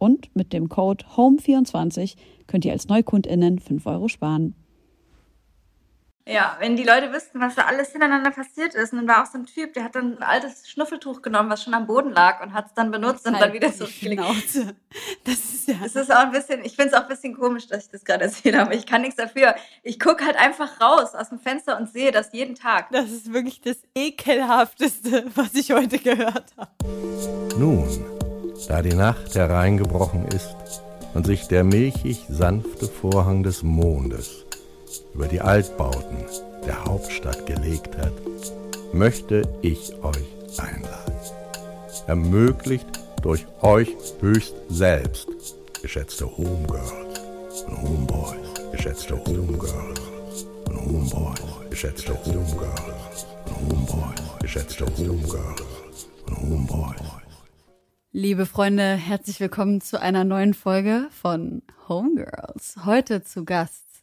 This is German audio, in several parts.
Und mit dem Code HOME24 könnt ihr als NeukundInnen 5 Euro sparen. Ja, wenn die Leute wüssten, was da alles hintereinander passiert ist. Und dann war auch so ein Typ, der hat dann ein altes Schnuffeltuch genommen, was schon am Boden lag und hat es dann benutzt und dann wieder zurückgelegt. Das ist ja. Es ist auch ein bisschen, ich finde es auch ein bisschen komisch, dass ich das gerade erzähle, aber ich kann nichts dafür. Ich gucke halt einfach raus aus dem Fenster und sehe das jeden Tag. Das ist wirklich das ekelhafteste, was ich heute gehört habe. Nun, da die Nacht hereingebrochen ist und sich der milchig sanfte Vorhang des Mondes über die Altbauten der Hauptstadt gelegt hat, möchte ich euch einladen. Ermöglicht durch euch höchst selbst, geschätzte Homegirls und Homeboys, geschätzte Homegirls und Homeboys, geschätzte Homegirls und Homeboys, geschätzte Homegirls und Homeboys. Liebe Freunde, herzlich willkommen zu einer neuen Folge von Homegirls. Heute zu Gast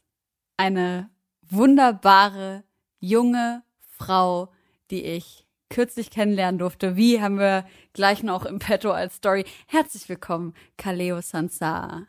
eine wunderbare junge Frau, die ich kürzlich kennenlernen durfte. Wie haben wir gleich noch im Petto als Story. Herzlich willkommen, Kaleo Sansa.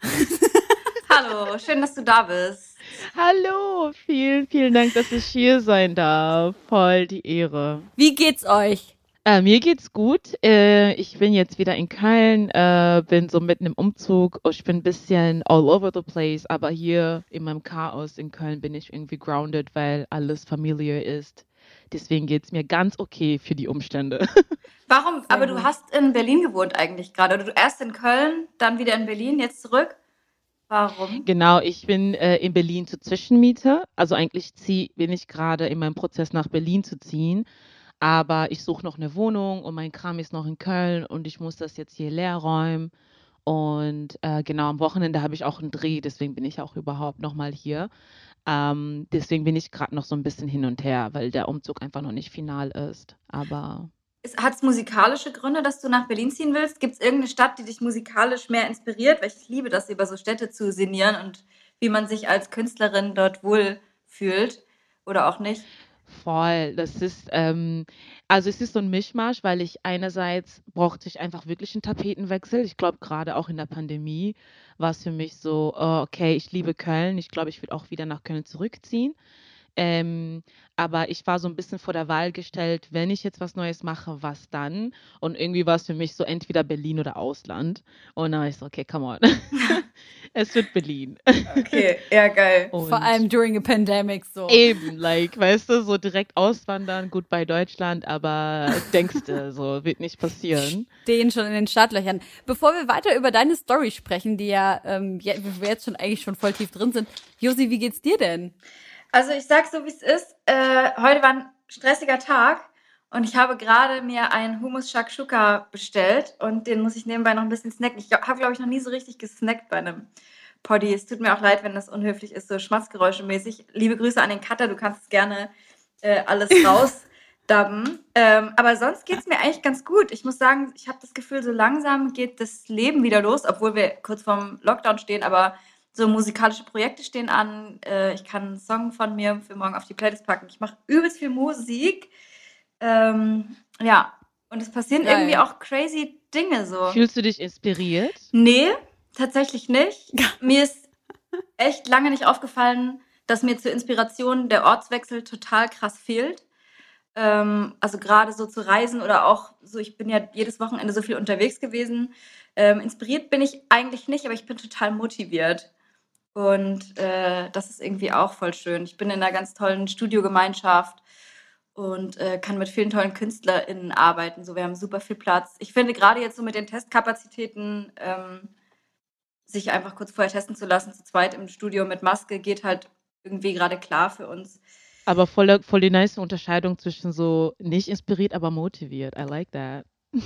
Hallo, schön, dass du da bist. Hallo, vielen, vielen Dank, dass ich hier sein darf. Voll die Ehre. Wie geht's euch? Äh, mir geht's gut. Äh, ich bin jetzt wieder in Köln, äh, bin so mitten im Umzug. Ich bin ein bisschen all over the place, aber hier in meinem Chaos in Köln bin ich irgendwie grounded, weil alles familiar ist. Deswegen geht's mir ganz okay für die Umstände. Warum? Aber du hast in Berlin gewohnt eigentlich gerade. Oder du erst in Köln, dann wieder in Berlin, jetzt zurück. Warum? Genau, ich bin äh, in Berlin zur Zwischenmiete. Also eigentlich zieh, bin ich gerade in meinem Prozess nach Berlin zu ziehen aber ich suche noch eine Wohnung und mein Kram ist noch in Köln und ich muss das jetzt hier leer räumen. Und äh, genau am Wochenende habe ich auch einen Dreh, deswegen bin ich auch überhaupt nochmal hier. Ähm, deswegen bin ich gerade noch so ein bisschen hin und her, weil der Umzug einfach noch nicht final ist. Aber. Hat es musikalische Gründe, dass du nach Berlin ziehen willst? Gibt es irgendeine Stadt, die dich musikalisch mehr inspiriert? Weil ich liebe das, über so Städte zu sinnieren und wie man sich als Künstlerin dort wohl fühlt oder auch nicht. Voll. Das ist, ähm, also es ist so ein Mischmasch, weil ich einerseits brauchte ich einfach wirklich einen Tapetenwechsel. Ich glaube, gerade auch in der Pandemie war es für mich so, oh, okay, ich liebe Köln. Ich glaube, ich würde auch wieder nach Köln zurückziehen. Ähm, aber ich war so ein bisschen vor der Wahl gestellt, wenn ich jetzt was Neues mache, was dann? Und irgendwie war es für mich so entweder Berlin oder Ausland. Und dann war ich so, okay, come on. es wird Berlin. Okay, ja, geil. Und Vor allem during a pandemic so. Eben, like, weißt du, so direkt auswandern, gut bei Deutschland, aber denkst du, so wird nicht passieren. Stehen schon in den Startlöchern. Bevor wir weiter über deine Story sprechen, die ja, ähm, wir jetzt schon eigentlich schon voll tief drin sind. Josi, wie geht's dir denn? Also ich sag so, wie es ist. Äh, heute war ein stressiger Tag und ich habe gerade mir einen Hummus Shakshuka bestellt und den muss ich nebenbei noch ein bisschen snacken. Ich habe, glaube ich, noch nie so richtig gesnackt bei einem Poddy. Es tut mir auch leid, wenn das unhöflich ist, so schmatzgeräuschemäßig. Liebe Grüße an den Cutter, du kannst gerne äh, alles rausdabben. ähm, aber sonst geht es mir eigentlich ganz gut. Ich muss sagen, ich habe das Gefühl, so langsam geht das Leben wieder los, obwohl wir kurz vorm Lockdown stehen, aber so musikalische Projekte stehen an. Äh, ich kann einen Song von mir für morgen auf die Playlist packen. Ich mache übelst viel Musik. Ähm, ja, und es passieren Geil. irgendwie auch crazy Dinge so. Fühlst du dich inspiriert? Nee, tatsächlich nicht. mir ist echt lange nicht aufgefallen, dass mir zur Inspiration der Ortswechsel total krass fehlt. Ähm, also gerade so zu reisen oder auch so, ich bin ja jedes Wochenende so viel unterwegs gewesen. Ähm, inspiriert bin ich eigentlich nicht, aber ich bin total motiviert. Und äh, das ist irgendwie auch voll schön. Ich bin in einer ganz tollen Studiogemeinschaft und äh, kann mit vielen tollen KünstlerInnen arbeiten. So, wir haben super viel Platz. Ich finde gerade jetzt so mit den Testkapazitäten, ähm, sich einfach kurz vorher testen zu lassen, zu zweit im Studio mit Maske, geht halt irgendwie gerade klar für uns. Aber voll, voll die nice Unterscheidung zwischen so nicht inspiriert, aber motiviert. I like that.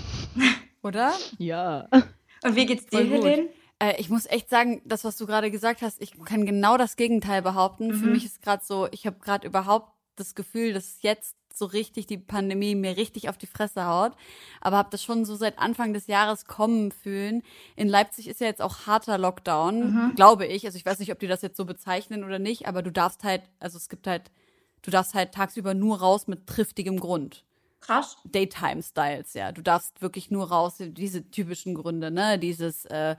Oder? Ja. Und wie geht's dir. Helene? Äh, ich muss echt sagen, das, was du gerade gesagt hast, ich kann genau das Gegenteil behaupten. Für Mhm. mich ist gerade so, ich habe gerade überhaupt das Gefühl, dass jetzt so richtig die Pandemie mir richtig auf die Fresse haut. Aber habe das schon so seit Anfang des Jahres kommen fühlen. In Leipzig ist ja jetzt auch harter Lockdown, Mhm. glaube ich. Also ich weiß nicht, ob die das jetzt so bezeichnen oder nicht, aber du darfst halt, also es gibt halt, du darfst halt tagsüber nur raus mit triftigem Grund. Krass. Daytime-Styles, ja. Du darfst wirklich nur raus, diese typischen Gründe, ne? Dieses äh,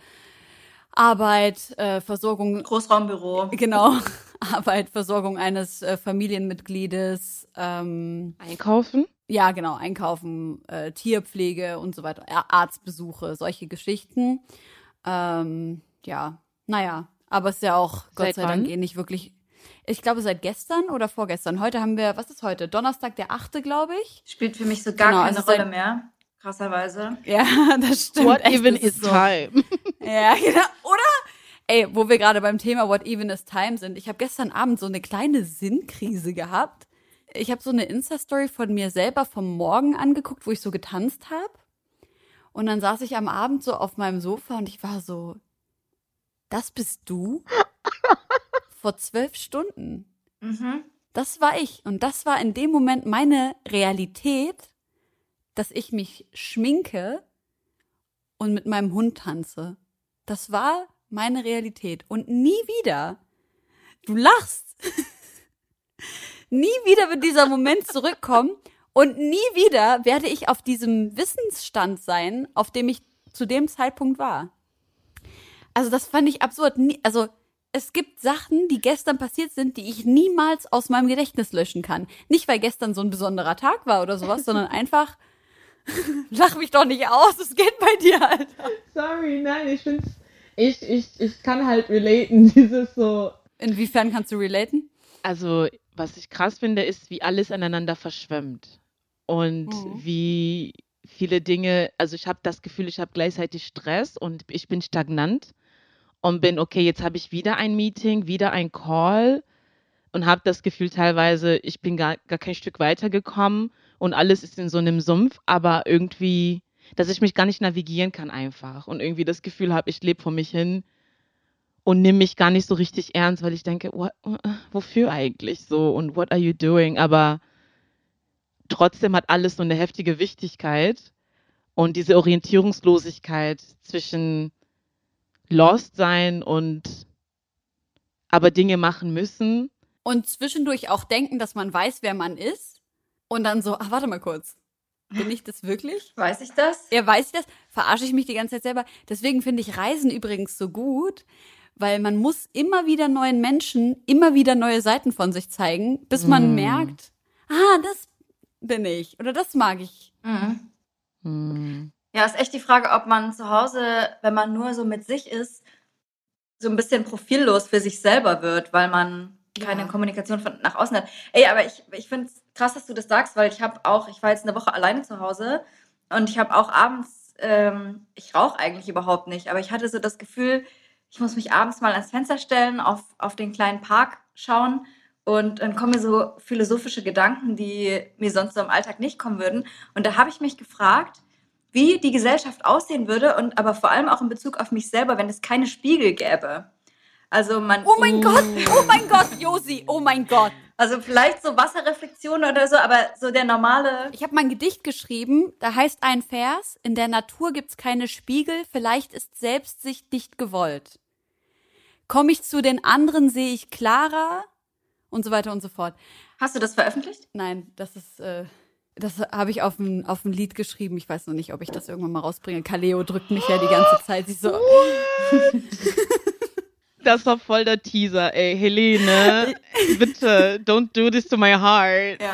Arbeit, äh, Versorgung, Großraumbüro. genau, Arbeit, Versorgung eines äh, Familienmitgliedes, ähm, Einkaufen? ja, genau, Einkaufen, äh, Tierpflege und so weiter, Arztbesuche, solche Geschichten. Ähm, ja, naja, aber es ist ja auch, Gott Seit sei Dank, wann? eh nicht wirklich. Ich glaube, seit gestern oder vorgestern. Heute haben wir, was ist heute? Donnerstag, der 8., glaube ich. Spielt für mich so gar Genau, keine also seit- Rolle mehr. Krasserweise. Ja, das stimmt. What echt, even is so. time? Ja, genau. Oder? Ey, wo wir gerade beim Thema What Even is Time sind. Ich habe gestern Abend so eine kleine Sinnkrise gehabt. Ich habe so eine Insta-Story von mir selber vom Morgen angeguckt, wo ich so getanzt habe. Und dann saß ich am Abend so auf meinem Sofa und ich war so, das bist du? Vor zwölf Stunden. Mhm. Das war ich. Und das war in dem Moment meine Realität, dass ich mich schminke und mit meinem Hund tanze. Das war meine Realität. Und nie wieder. Du lachst. nie wieder wird dieser Moment zurückkommen. Und nie wieder werde ich auf diesem Wissensstand sein, auf dem ich zu dem Zeitpunkt war. Also das fand ich absurd. Also es gibt Sachen, die gestern passiert sind, die ich niemals aus meinem Gedächtnis löschen kann. Nicht, weil gestern so ein besonderer Tag war oder sowas, sondern einfach, lach mich doch nicht aus, es geht bei dir, Alter. Sorry, nein, ich find's. Ich, ich, ich kann halt relaten, dieses so. Inwiefern kannst du relaten? Also, was ich krass finde, ist, wie alles aneinander verschwemmt. Und Mhm. wie viele Dinge, also ich habe das Gefühl, ich habe gleichzeitig Stress und ich bin stagnant und bin, okay, jetzt habe ich wieder ein Meeting, wieder ein Call und habe das Gefühl teilweise, ich bin gar, gar kein Stück weitergekommen und alles ist in so einem Sumpf, aber irgendwie, dass ich mich gar nicht navigieren kann einfach und irgendwie das Gefühl habe, ich lebe vor mich hin und nehme mich gar nicht so richtig ernst, weil ich denke, what, wofür eigentlich so und what are you doing? Aber trotzdem hat alles so eine heftige Wichtigkeit und diese Orientierungslosigkeit zwischen lost sein und aber Dinge machen müssen. Und zwischendurch auch denken, dass man weiß, wer man ist. Und dann so, ach, warte mal kurz. Bin ich das wirklich? Weiß ich das? Ja, weiß ich das? Verarsche ich mich die ganze Zeit selber? Deswegen finde ich Reisen übrigens so gut, weil man muss immer wieder neuen Menschen immer wieder neue Seiten von sich zeigen, bis man Mm. merkt, ah, das bin ich oder das mag ich. Mhm. Hm. Ja, ist echt die Frage, ob man zu Hause, wenn man nur so mit sich ist, so ein bisschen profillos für sich selber wird, weil man keine Ja. Kommunikation von nach außen hat. Ey, aber ich, ich finde es krass, dass du das sagst, weil ich habe auch, ich war jetzt eine Woche alleine zu Hause und ich habe auch abends, ähm, ich rauche eigentlich überhaupt nicht, aber ich hatte so das Gefühl, ich muss mich abends mal ans Fenster stellen, auf, auf den kleinen Park schauen und dann kommen mir so philosophische Gedanken, die mir sonst so im Alltag nicht kommen würden. Und da habe ich mich gefragt, wie die Gesellschaft aussehen würde und aber vor allem auch in Bezug auf mich selber, wenn es keine Spiegel gäbe. Also man, Oh mein Gott, oh mein Gott, Josi, oh mein Gott. Also vielleicht so Wasserreflexion oder so, aber so der normale. Ich habe mal ein Gedicht geschrieben, da heißt ein Vers, in der Natur gibt's keine Spiegel, vielleicht ist Selbstsicht nicht gewollt. Komme ich zu den anderen, sehe ich klarer und so weiter und so fort. Hast du das veröffentlicht? Nein, das ist, äh, das habe ich auf ein, auf ein Lied geschrieben. Ich weiß noch nicht, ob ich das irgendwann mal rausbringe. Kaleo drückt mich ja die ganze Zeit. Sie so, Das war voll der Teaser, ey. Helene, bitte, don't do this to my heart. Ja.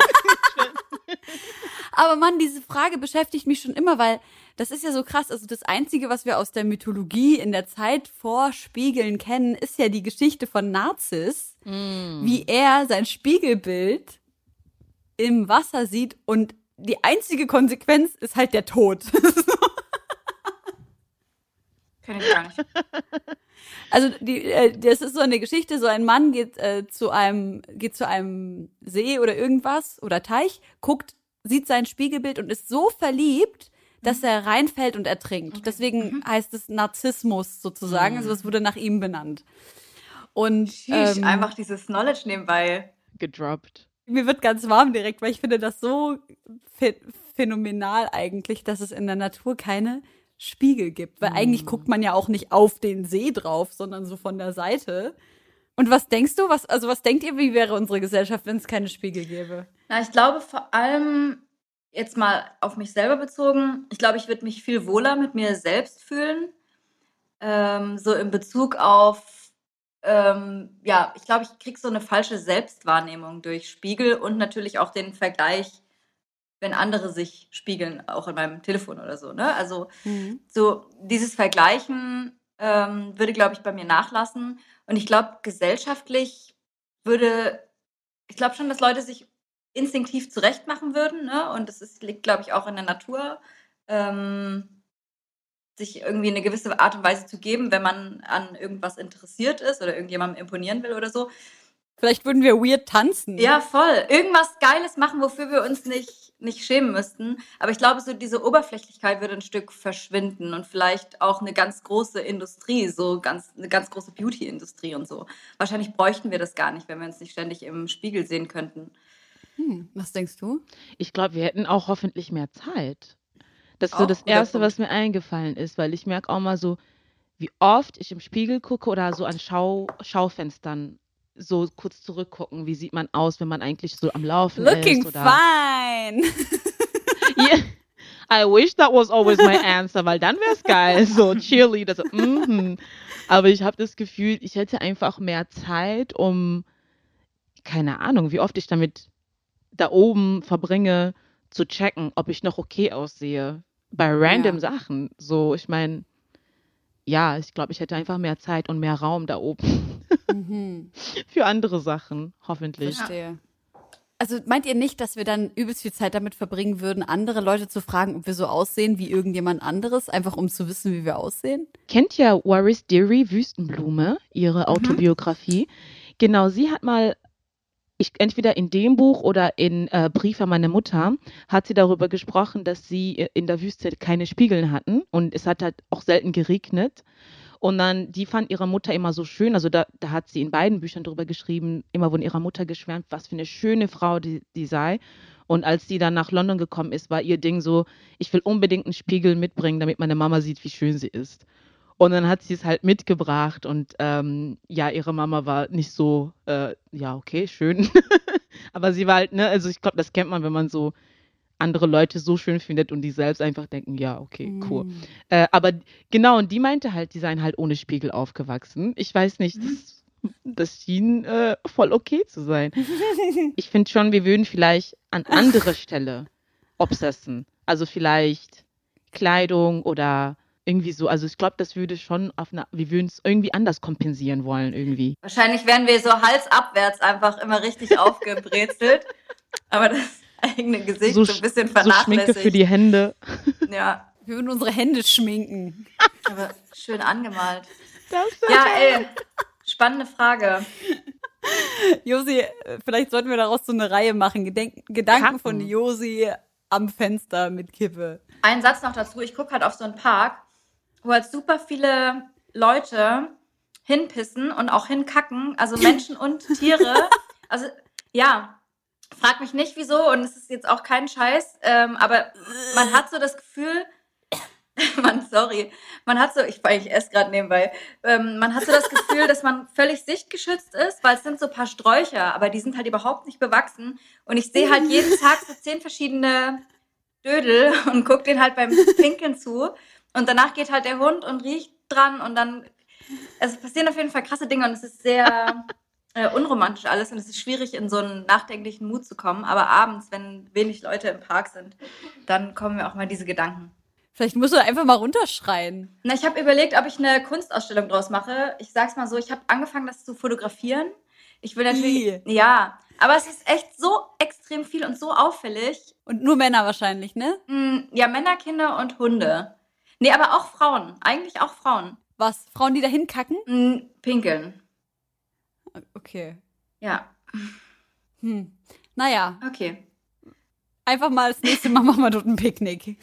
Aber Mann, diese Frage beschäftigt mich schon immer, weil das ist ja so krass. Also das Einzige, was wir aus der Mythologie in der Zeit vor Spiegeln kennen, ist ja die Geschichte von Narziss, mm. wie er sein Spiegelbild im Wasser sieht und die einzige Konsequenz ist halt der Tod. Kenn ich gar nicht. Also die, äh, das ist so eine Geschichte, so ein Mann geht äh, zu einem geht zu einem See oder irgendwas oder Teich, guckt, sieht sein Spiegelbild und ist so verliebt, dass er reinfällt und ertrinkt. Okay. Deswegen mhm. heißt es Narzissmus sozusagen, mhm. also es wurde nach ihm benannt. Und Sheesh, ähm, einfach dieses Knowledge nebenbei gedroppt. Mir wird ganz warm direkt, weil ich finde das so phänomenal eigentlich, dass es in der Natur keine Spiegel gibt. Weil mm. eigentlich guckt man ja auch nicht auf den See drauf, sondern so von der Seite. Und was denkst du? Was, also was denkt ihr, wie wäre unsere Gesellschaft, wenn es keine Spiegel gäbe? Na, ich glaube vor allem jetzt mal auf mich selber bezogen. Ich glaube, ich würde mich viel wohler mit mir selbst fühlen. Ähm, so in Bezug auf, ähm, ja, ich glaube, ich kriege so eine falsche Selbstwahrnehmung durch Spiegel und natürlich auch den Vergleich wenn andere sich spiegeln, auch in meinem Telefon oder so. Ne? Also mhm. so dieses Vergleichen ähm, würde, glaube ich, bei mir nachlassen. Und ich glaube, gesellschaftlich würde, ich glaube schon, dass Leute sich instinktiv zurechtmachen würden. Ne? Und das ist, liegt, glaube ich, auch in der Natur, ähm, sich irgendwie eine gewisse Art und Weise zu geben, wenn man an irgendwas interessiert ist oder irgendjemandem imponieren will oder so. Vielleicht würden wir weird tanzen. Ja, voll. Irgendwas Geiles machen, wofür wir uns nicht, nicht schämen müssten. Aber ich glaube, so diese Oberflächlichkeit würde ein Stück verschwinden und vielleicht auch eine ganz große Industrie, so ganz, eine ganz große Beauty-Industrie und so. Wahrscheinlich bräuchten wir das gar nicht, wenn wir uns nicht ständig im Spiegel sehen könnten. Hm, was denkst du? Ich glaube, wir hätten auch hoffentlich mehr Zeit. Das ist so das Erste, was mir eingefallen ist, weil ich merke auch mal so, wie oft ich im Spiegel gucke oder so an Schau Schaufenstern so kurz zurückgucken, wie sieht man aus, wenn man eigentlich so am Laufen Looking ist. Looking fine. yeah. I wish that was always my answer, weil dann wäre es geil. So Cheerleader, so, mm -hmm. Aber ich habe das Gefühl, ich hätte einfach mehr Zeit, um, keine Ahnung, wie oft ich damit da oben verbringe, zu checken, ob ich noch okay aussehe. Bei random ja. Sachen. So, ich meine, ja, ich glaube, ich hätte einfach mehr Zeit und mehr Raum da oben. Mhm. Für andere Sachen, hoffentlich. Verstehe. Also meint ihr nicht, dass wir dann übelst viel Zeit damit verbringen würden, andere Leute zu fragen, ob wir so aussehen wie irgendjemand anderes, einfach um zu wissen, wie wir aussehen? Kennt ja Waris Deary Wüstenblume, ihre mhm. Autobiografie. Genau, sie hat mal ich, entweder in dem Buch oder in äh, Brief an meine Mutter hat sie darüber gesprochen, dass sie in der Wüste keine Spiegel hatten und es hat halt auch selten geregnet. Und dann, die fand ihre Mutter immer so schön. Also da, da hat sie in beiden Büchern darüber geschrieben, immer von ihrer Mutter geschwärmt, was für eine schöne Frau die, die sei. Und als sie dann nach London gekommen ist, war ihr Ding so, ich will unbedingt einen Spiegel mitbringen, damit meine Mama sieht, wie schön sie ist. Und dann hat sie es halt mitgebracht und ähm, ja, ihre Mama war nicht so, äh, ja, okay, schön. Aber sie war halt, ne, also ich glaube, das kennt man, wenn man so andere Leute so schön findet und die selbst einfach denken, ja, okay, cool. Mm. Äh, aber genau, und die meinte halt, die seien halt ohne Spiegel aufgewachsen. Ich weiß nicht, das, das schien äh, voll okay zu sein. ich finde schon, wir würden vielleicht an andere Stelle obsessen. Also vielleicht Kleidung oder irgendwie so. Also ich glaube, das würde schon auf eine, wir würden es irgendwie anders kompensieren wollen irgendwie. Wahrscheinlich wären wir so halsabwärts einfach immer richtig aufgebrezelt. Aber das eigene Gesicht so, so ein bisschen vernachlässigt. So Schminke für die Hände. Ja. Wir würden unsere Hände schminken. Aber schön angemalt. ja, ey. Spannende Frage. Josi, vielleicht sollten wir daraus so eine Reihe machen. Gedenk Gedanken Kappen. von Josi am Fenster mit Kippe. Ein Satz noch dazu. Ich gucke halt auf so einen Park wo halt super viele Leute hinpissen und auch hinkacken, also Menschen und Tiere. Also ja, frag mich nicht wieso und es ist jetzt auch kein Scheiß, ähm, aber man hat so das Gefühl, man, sorry, man hat so, ich, ich esse gerade nebenbei, ähm, man hat so das Gefühl, dass man völlig sichtgeschützt ist, weil es sind so ein paar Sträucher, aber die sind halt überhaupt nicht bewachsen und ich sehe halt jeden Tag so zehn verschiedene Dödel und gucke den halt beim Pinkeln zu und danach geht halt der Hund und riecht dran und dann, es passieren auf jeden Fall krasse Dinge und es ist sehr, äh, unromantisch alles und es ist schwierig, in so einen nachdenklichen Mut zu kommen. Aber abends, wenn wenig Leute im Park sind, dann kommen mir auch mal diese Gedanken. Vielleicht musst du einfach mal runterschreien. Na, ich habe überlegt, ob ich eine Kunstausstellung draus mache. Ich sag's mal so, ich habe angefangen, das zu fotografieren. Ich will natürlich. Ih. Ja, aber es ist echt so extrem viel und so auffällig. Und nur Männer wahrscheinlich, ne? Hm, ja, Männer, Kinder und Hunde. Nee, aber auch Frauen. Eigentlich auch Frauen. Was? Frauen, die da hinkacken? Hm, pinkeln. Okay. Ja, Hm. Naja, okay. einfach mal das nächste Mal machen wir dort ein Picknick.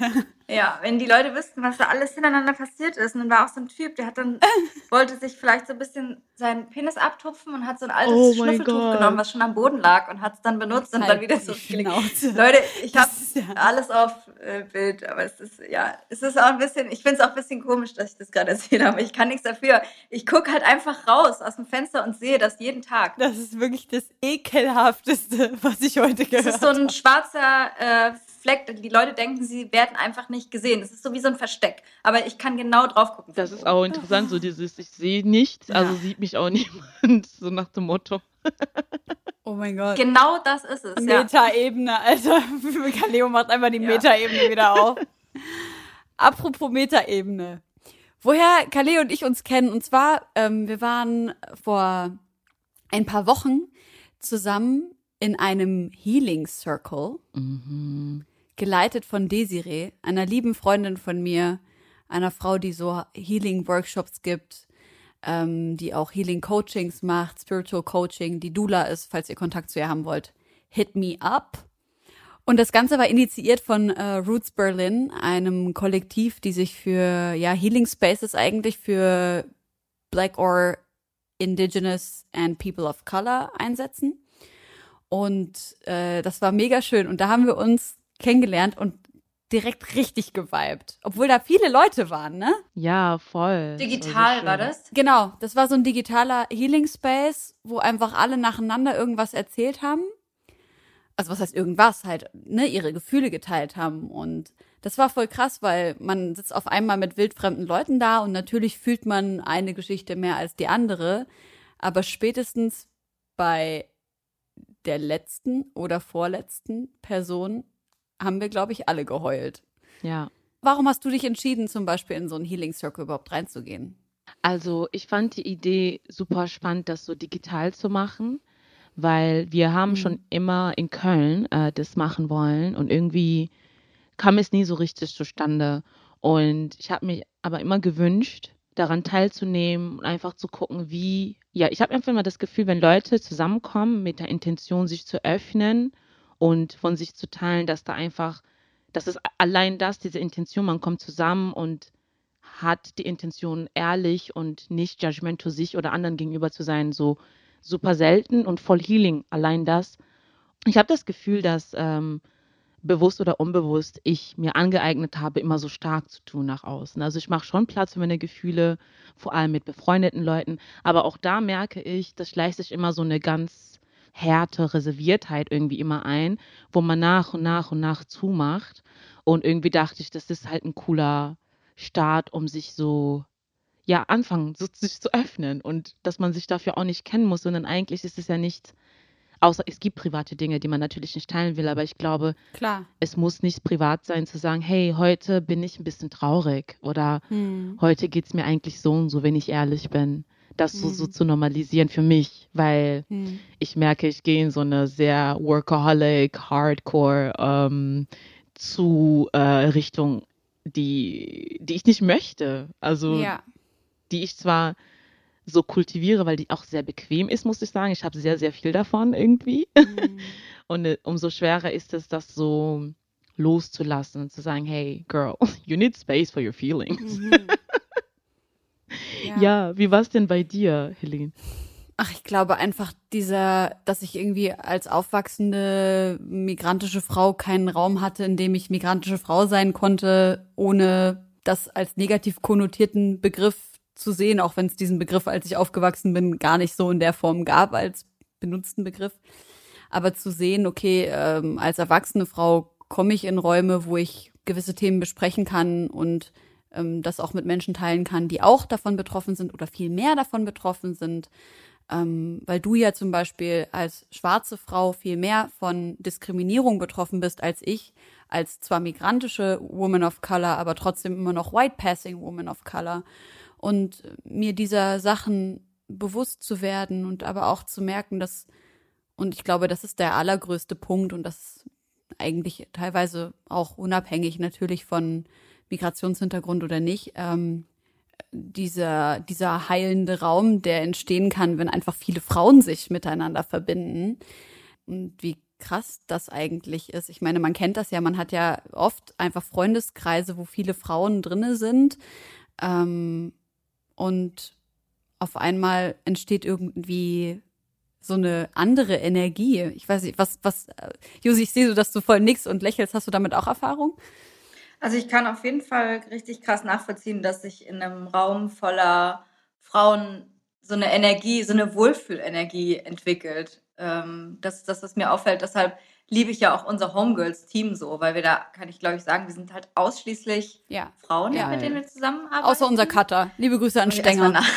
Ja, wenn die Leute wüssten, was da alles hintereinander passiert ist. Und dann war auch so ein Typ, der hat dann, wollte sich vielleicht so ein bisschen seinen Penis abtupfen und hat so ein altes Oh mein Schnuffeltuch Gott. genommen, was schon am Boden lag und hat es dann benutzt und dann wieder Halt die zurückgelegt. Leute, ich habe Das ja- alles auf äh, Bild, aber es ist, ja, es ist auch ein bisschen, ich finde es auch ein bisschen komisch, dass ich das gerade erzählt habe. Ich kann nichts dafür. Ich gucke halt einfach raus aus dem Fenster und sehe das jeden Tag. Das ist wirklich das ekelhafteste, was ich heute gehört ist so ein schwarzer äh, Fleck. Die Leute denken, sie werden einfach nicht gesehen. Es ist so wie so ein Versteck. Aber ich kann genau drauf gucken. Das ist auch interessant, so dieses, ich sehe nichts, also Ja. sieht mich auch niemand, so nach dem Motto. Oh mein Gott. Genau das ist es. Ja. Metaebene, Alter. Kaleo macht einfach die Ja. Metaebene wieder auf. Apropos Metaebene. Woher Kaleo und ich uns kennen, und zwar, ähm, wir waren vor ein paar Wochen zusammen in einem Healing Circle, Mhm. Geleitet von Desiree, einer lieben Freundin von mir, einer Frau, die so Healing Workshops gibt, ähm, die auch Healing Coachings macht, Spiritual Coaching, die Dula ist, falls ihr Kontakt zu ihr haben wollt. Hit me up. Und das Ganze war initiiert von äh, Roots Berlin, einem Kollektiv, die sich für ja Healing Spaces eigentlich für Black or Indigenous and People of Color einsetzen. Und äh, das war mega schön. Und da haben wir uns kennengelernt und direkt richtig geweibt. Obwohl da viele Leute waren, ne? Ja, voll. Digital Also war schön. das? Genau, das war so ein digitaler Healing Space, wo einfach alle nacheinander irgendwas erzählt haben. Also was heißt irgendwas, halt, ne, ihre Gefühle geteilt haben. Und das war voll krass, weil man sitzt auf einmal mit wildfremden Leuten da und natürlich fühlt man eine Geschichte mehr als die andere. Aber spätestens bei der letzten oder vorletzten Person haben wir, glaube ich, alle geheult. Ja. Warum hast du dich entschieden, zum Beispiel in so einen Healing Circle überhaupt reinzugehen? Also ich fand die Idee super spannend, das so digital zu machen, weil wir haben Mhm. schon immer in Köln äh, das machen wollen und irgendwie kam es nie so richtig zustande. Und ich habe mich aber immer gewünscht, daran teilzunehmen und einfach zu gucken, wie, ja, ich habe einfach immer das Gefühl, wenn Leute zusammenkommen mit der Intention, sich zu öffnen und von sich zu teilen, dass da einfach, das ist allein das, diese Intention, man kommt zusammen und hat die Intention, ehrlich und nicht judgmental sich oder anderen gegenüber zu sein, so super selten und voll Healing, allein das. Ich habe das Gefühl, dass ähm, bewusst oder unbewusst ich mir angeeignet habe, immer so stark zu tun nach außen. Also ich mache schon Platz für meine Gefühle, vor allem mit befreundeten Leuten, aber auch da merke ich, das schleicht sich immer so eine ganz Härte, Reserviertheit irgendwie immer ein, wo man nach und nach und nach zumacht. Und irgendwie dachte ich, das ist halt ein cooler Start, um sich so, ja, anfangen, so, sich zu öffnen und dass man sich dafür auch nicht kennen muss, sondern eigentlich ist es ja nicht, außer es gibt private Dinge, die man natürlich nicht teilen will, aber ich glaube, Klar. es muss nicht privat sein zu sagen, hey, heute bin ich ein bisschen traurig oder Hm. heute geht es mir eigentlich so und so, wenn ich ehrlich bin. Das so, so Mhm. zu normalisieren für mich, weil Hm. ich merke, ich gehe in so eine sehr workaholic, hardcore ähm, zu äh, Richtung, die, die ich nicht möchte. Also Ja. die ich zwar so kultiviere, weil die auch sehr bequem ist, muss ich sagen. Ich habe sehr, sehr viel davon irgendwie. Hm. Und äh, umso schwerer ist es, das so loszulassen und zu sagen, hey, girl, you need space for your feelings. Mhm. Ja, wie war es denn bei dir, Helene? Ach, ich glaube einfach dieser, dass ich irgendwie als aufwachsende migrantische Frau keinen Raum hatte, in dem ich migrantische Frau sein konnte, ohne das als negativ konnotierten Begriff zu sehen, auch wenn es diesen Begriff, als ich aufgewachsen bin, gar nicht so in der Form gab als benutzten Begriff. Aber zu sehen, okay, ähm, als erwachsene Frau komme ich in Räume, wo ich gewisse Themen besprechen kann und ähm, das auch mit Menschen teilen kann, die auch davon betroffen sind oder viel mehr davon betroffen sind. ähm, weil du ja zum Beispiel als schwarze Frau viel mehr von Diskriminierung betroffen bist als ich, als zwar migrantische Woman of Color, aber trotzdem immer noch White Passing Woman of Color. Und mir dieser Sachen bewusst zu werden und aber auch zu merken, dass, und ich glaube, das ist der allergrößte Punkt und das eigentlich teilweise auch unabhängig natürlich von Migrationshintergrund oder nicht, ähm, dieser, dieser heilende Raum, der entstehen kann, wenn einfach viele Frauen sich miteinander verbinden. Und wie krass das eigentlich ist. Ich meine, man kennt das ja, man hat ja oft einfach Freundeskreise, wo viele Frauen drinne sind. Ähm, und auf einmal entsteht irgendwie so eine andere Energie. Ich weiß nicht, was, was, äh, Josi, ich sehe so, dass du voll nix und lächelst. Hast du damit auch Erfahrung? Also ich kann auf jeden Fall richtig krass nachvollziehen, dass sich in einem Raum voller Frauen so eine Energie, so eine Wohlfühlenergie entwickelt. Ähm, das ist das, was mir auffällt. Deshalb liebe ich ja auch unser Homegirls-Team so, weil wir da, kann ich glaube ich sagen, wir sind halt ausschließlich Ja. Frauen, Ja. mit denen wir zusammenarbeiten. Außer unser Cutter. Liebe Grüße an Stenger.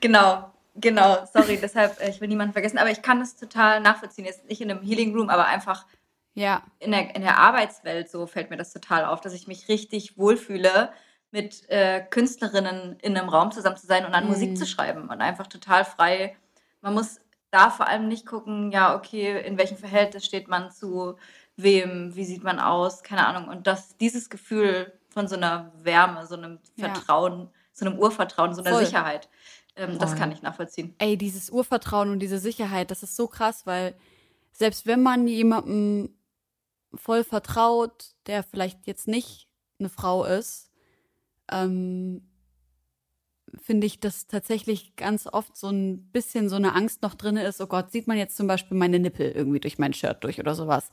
Genau, genau. Sorry, deshalb, äh, ich will niemanden vergessen. Aber ich kann das total nachvollziehen. Jetzt nicht in einem Healing Room, aber einfach Ja, in der, in der Arbeitswelt so fällt mir das total auf, dass ich mich richtig wohlfühle, mit äh, Künstlerinnen in einem Raum zusammen zu sein und an Mhm. Musik zu schreiben und einfach total frei. Man muss da vor allem nicht gucken, ja, okay, in welchem Verhältnis steht man zu wem, wie sieht man aus, keine Ahnung. Und das, dieses Gefühl von so einer Wärme, so einem Ja. Vertrauen, so einem Urvertrauen, so einer Voll. Sicherheit, ähm, das kann ich nachvollziehen. ey, dieses Urvertrauen und diese Sicherheit, das ist so krass, weil selbst wenn man jemandem voll vertraut, der vielleicht jetzt nicht eine Frau ist, ähm, finde ich, dass tatsächlich ganz oft so ein bisschen so eine Angst noch drin ist, oh Gott, sieht man jetzt zum Beispiel meine Nippel irgendwie durch mein Shirt durch oder sowas.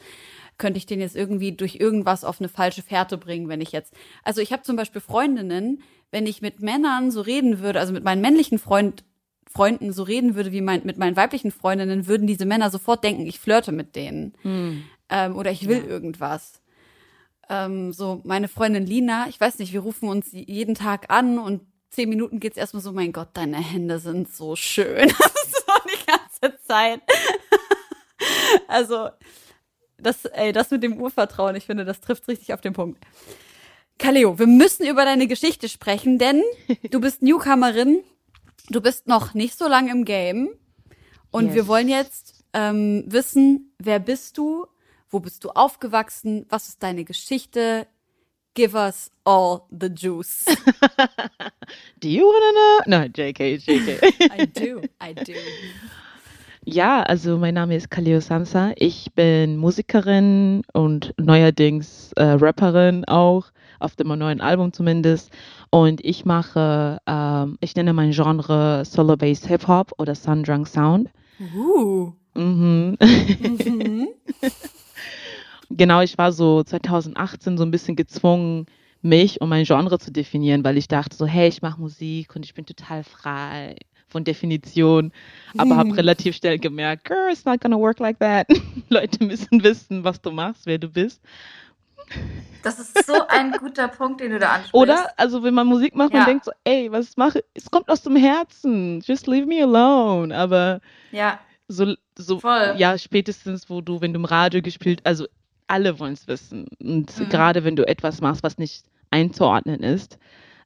Könnte ich den jetzt irgendwie durch irgendwas auf eine falsche Fährte bringen, wenn ich jetzt. Also ich habe zum Beispiel Freundinnen, wenn ich mit Männern so reden würde, also mit meinen männlichen Freund, Freunden so reden würde wie mein, mit meinen weiblichen Freundinnen, würden diese Männer sofort denken, ich flirte mit denen. Ähm, oder ich will irgendwas. Ähm, so, meine Freundin Lina, ich weiß nicht, wir rufen uns jeden Tag an und zehn Minuten geht's erstmal so, mein Gott, deine Hände sind so schön. so die ganze Zeit. also, das, ey, das mit dem Urvertrauen, ich finde, das trifft richtig auf den Punkt. Kaleo, wir müssen über deine Geschichte sprechen, denn du bist Newcomerin, du bist noch nicht so lange im Game und Yes. wir wollen jetzt ähm, wissen, wer bist du, wo bist du aufgewachsen, was ist deine Geschichte? Give us all the juice. Do you wanna know? Nein, JK, JK. I do, I do. Ja, also mein Name ist Kaleo Sansa. Ich bin Musikerin und neuerdings äh, Rapperin auch, auf dem neuen Album zumindest. Und ich mache, ähm, ich nenne mein Genre Solo-Based Hip-Hop oder Sun-Drunk Sound. Uh. Mhm. Mhm. Genau, ich war so 2018 so ein bisschen gezwungen, mich und mein Genre zu definieren, weil ich dachte so, hey, ich mache Musik und ich bin total frei von Definition, aber habe relativ schnell gemerkt, girl, it's not gonna work like that. Leute müssen wissen, was du machst, wer du bist. Das ist so ein guter Punkt, den du da ansprichst. Oder? Also wenn man Musik macht, man Ja. denkt so, ey, was mache Es kommt aus dem Herzen. Just leave me alone. Aber Ja, so, so Voll. ja, spätestens, wo du, wenn du im Radio gespielt, also alle wollen es wissen. Und Mhm. gerade wenn du etwas machst, was nicht einzuordnen ist.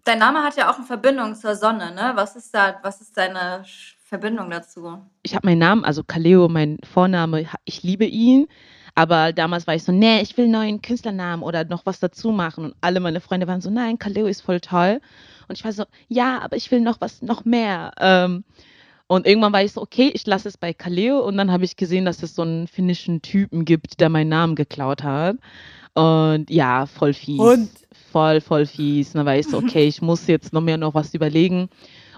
Dein Name hat ja auch eine Verbindung zur Sonne, ne? Was ist da, was ist deine Verbindung dazu? Ich habe meinen Namen, also Kaleo, mein Vorname, ich liebe ihn. Aber damals war ich so, nee, ich will einen neuen Künstlernamen oder noch was dazu machen. Und alle meine Freunde waren so, nein, Kaleo ist voll toll. Und ich war so, ja, aber ich will noch was, noch mehr. Ähm, und irgendwann war ich so, okay, ich lasse es bei Kaleo. Und dann habe ich gesehen, dass es so einen finnischen Typen gibt, der meinen Namen geklaut hat. Und ja, voll fies. Und? Voll, voll fies. Und dann war ich so, okay, ich muss jetzt noch mehr noch was überlegen.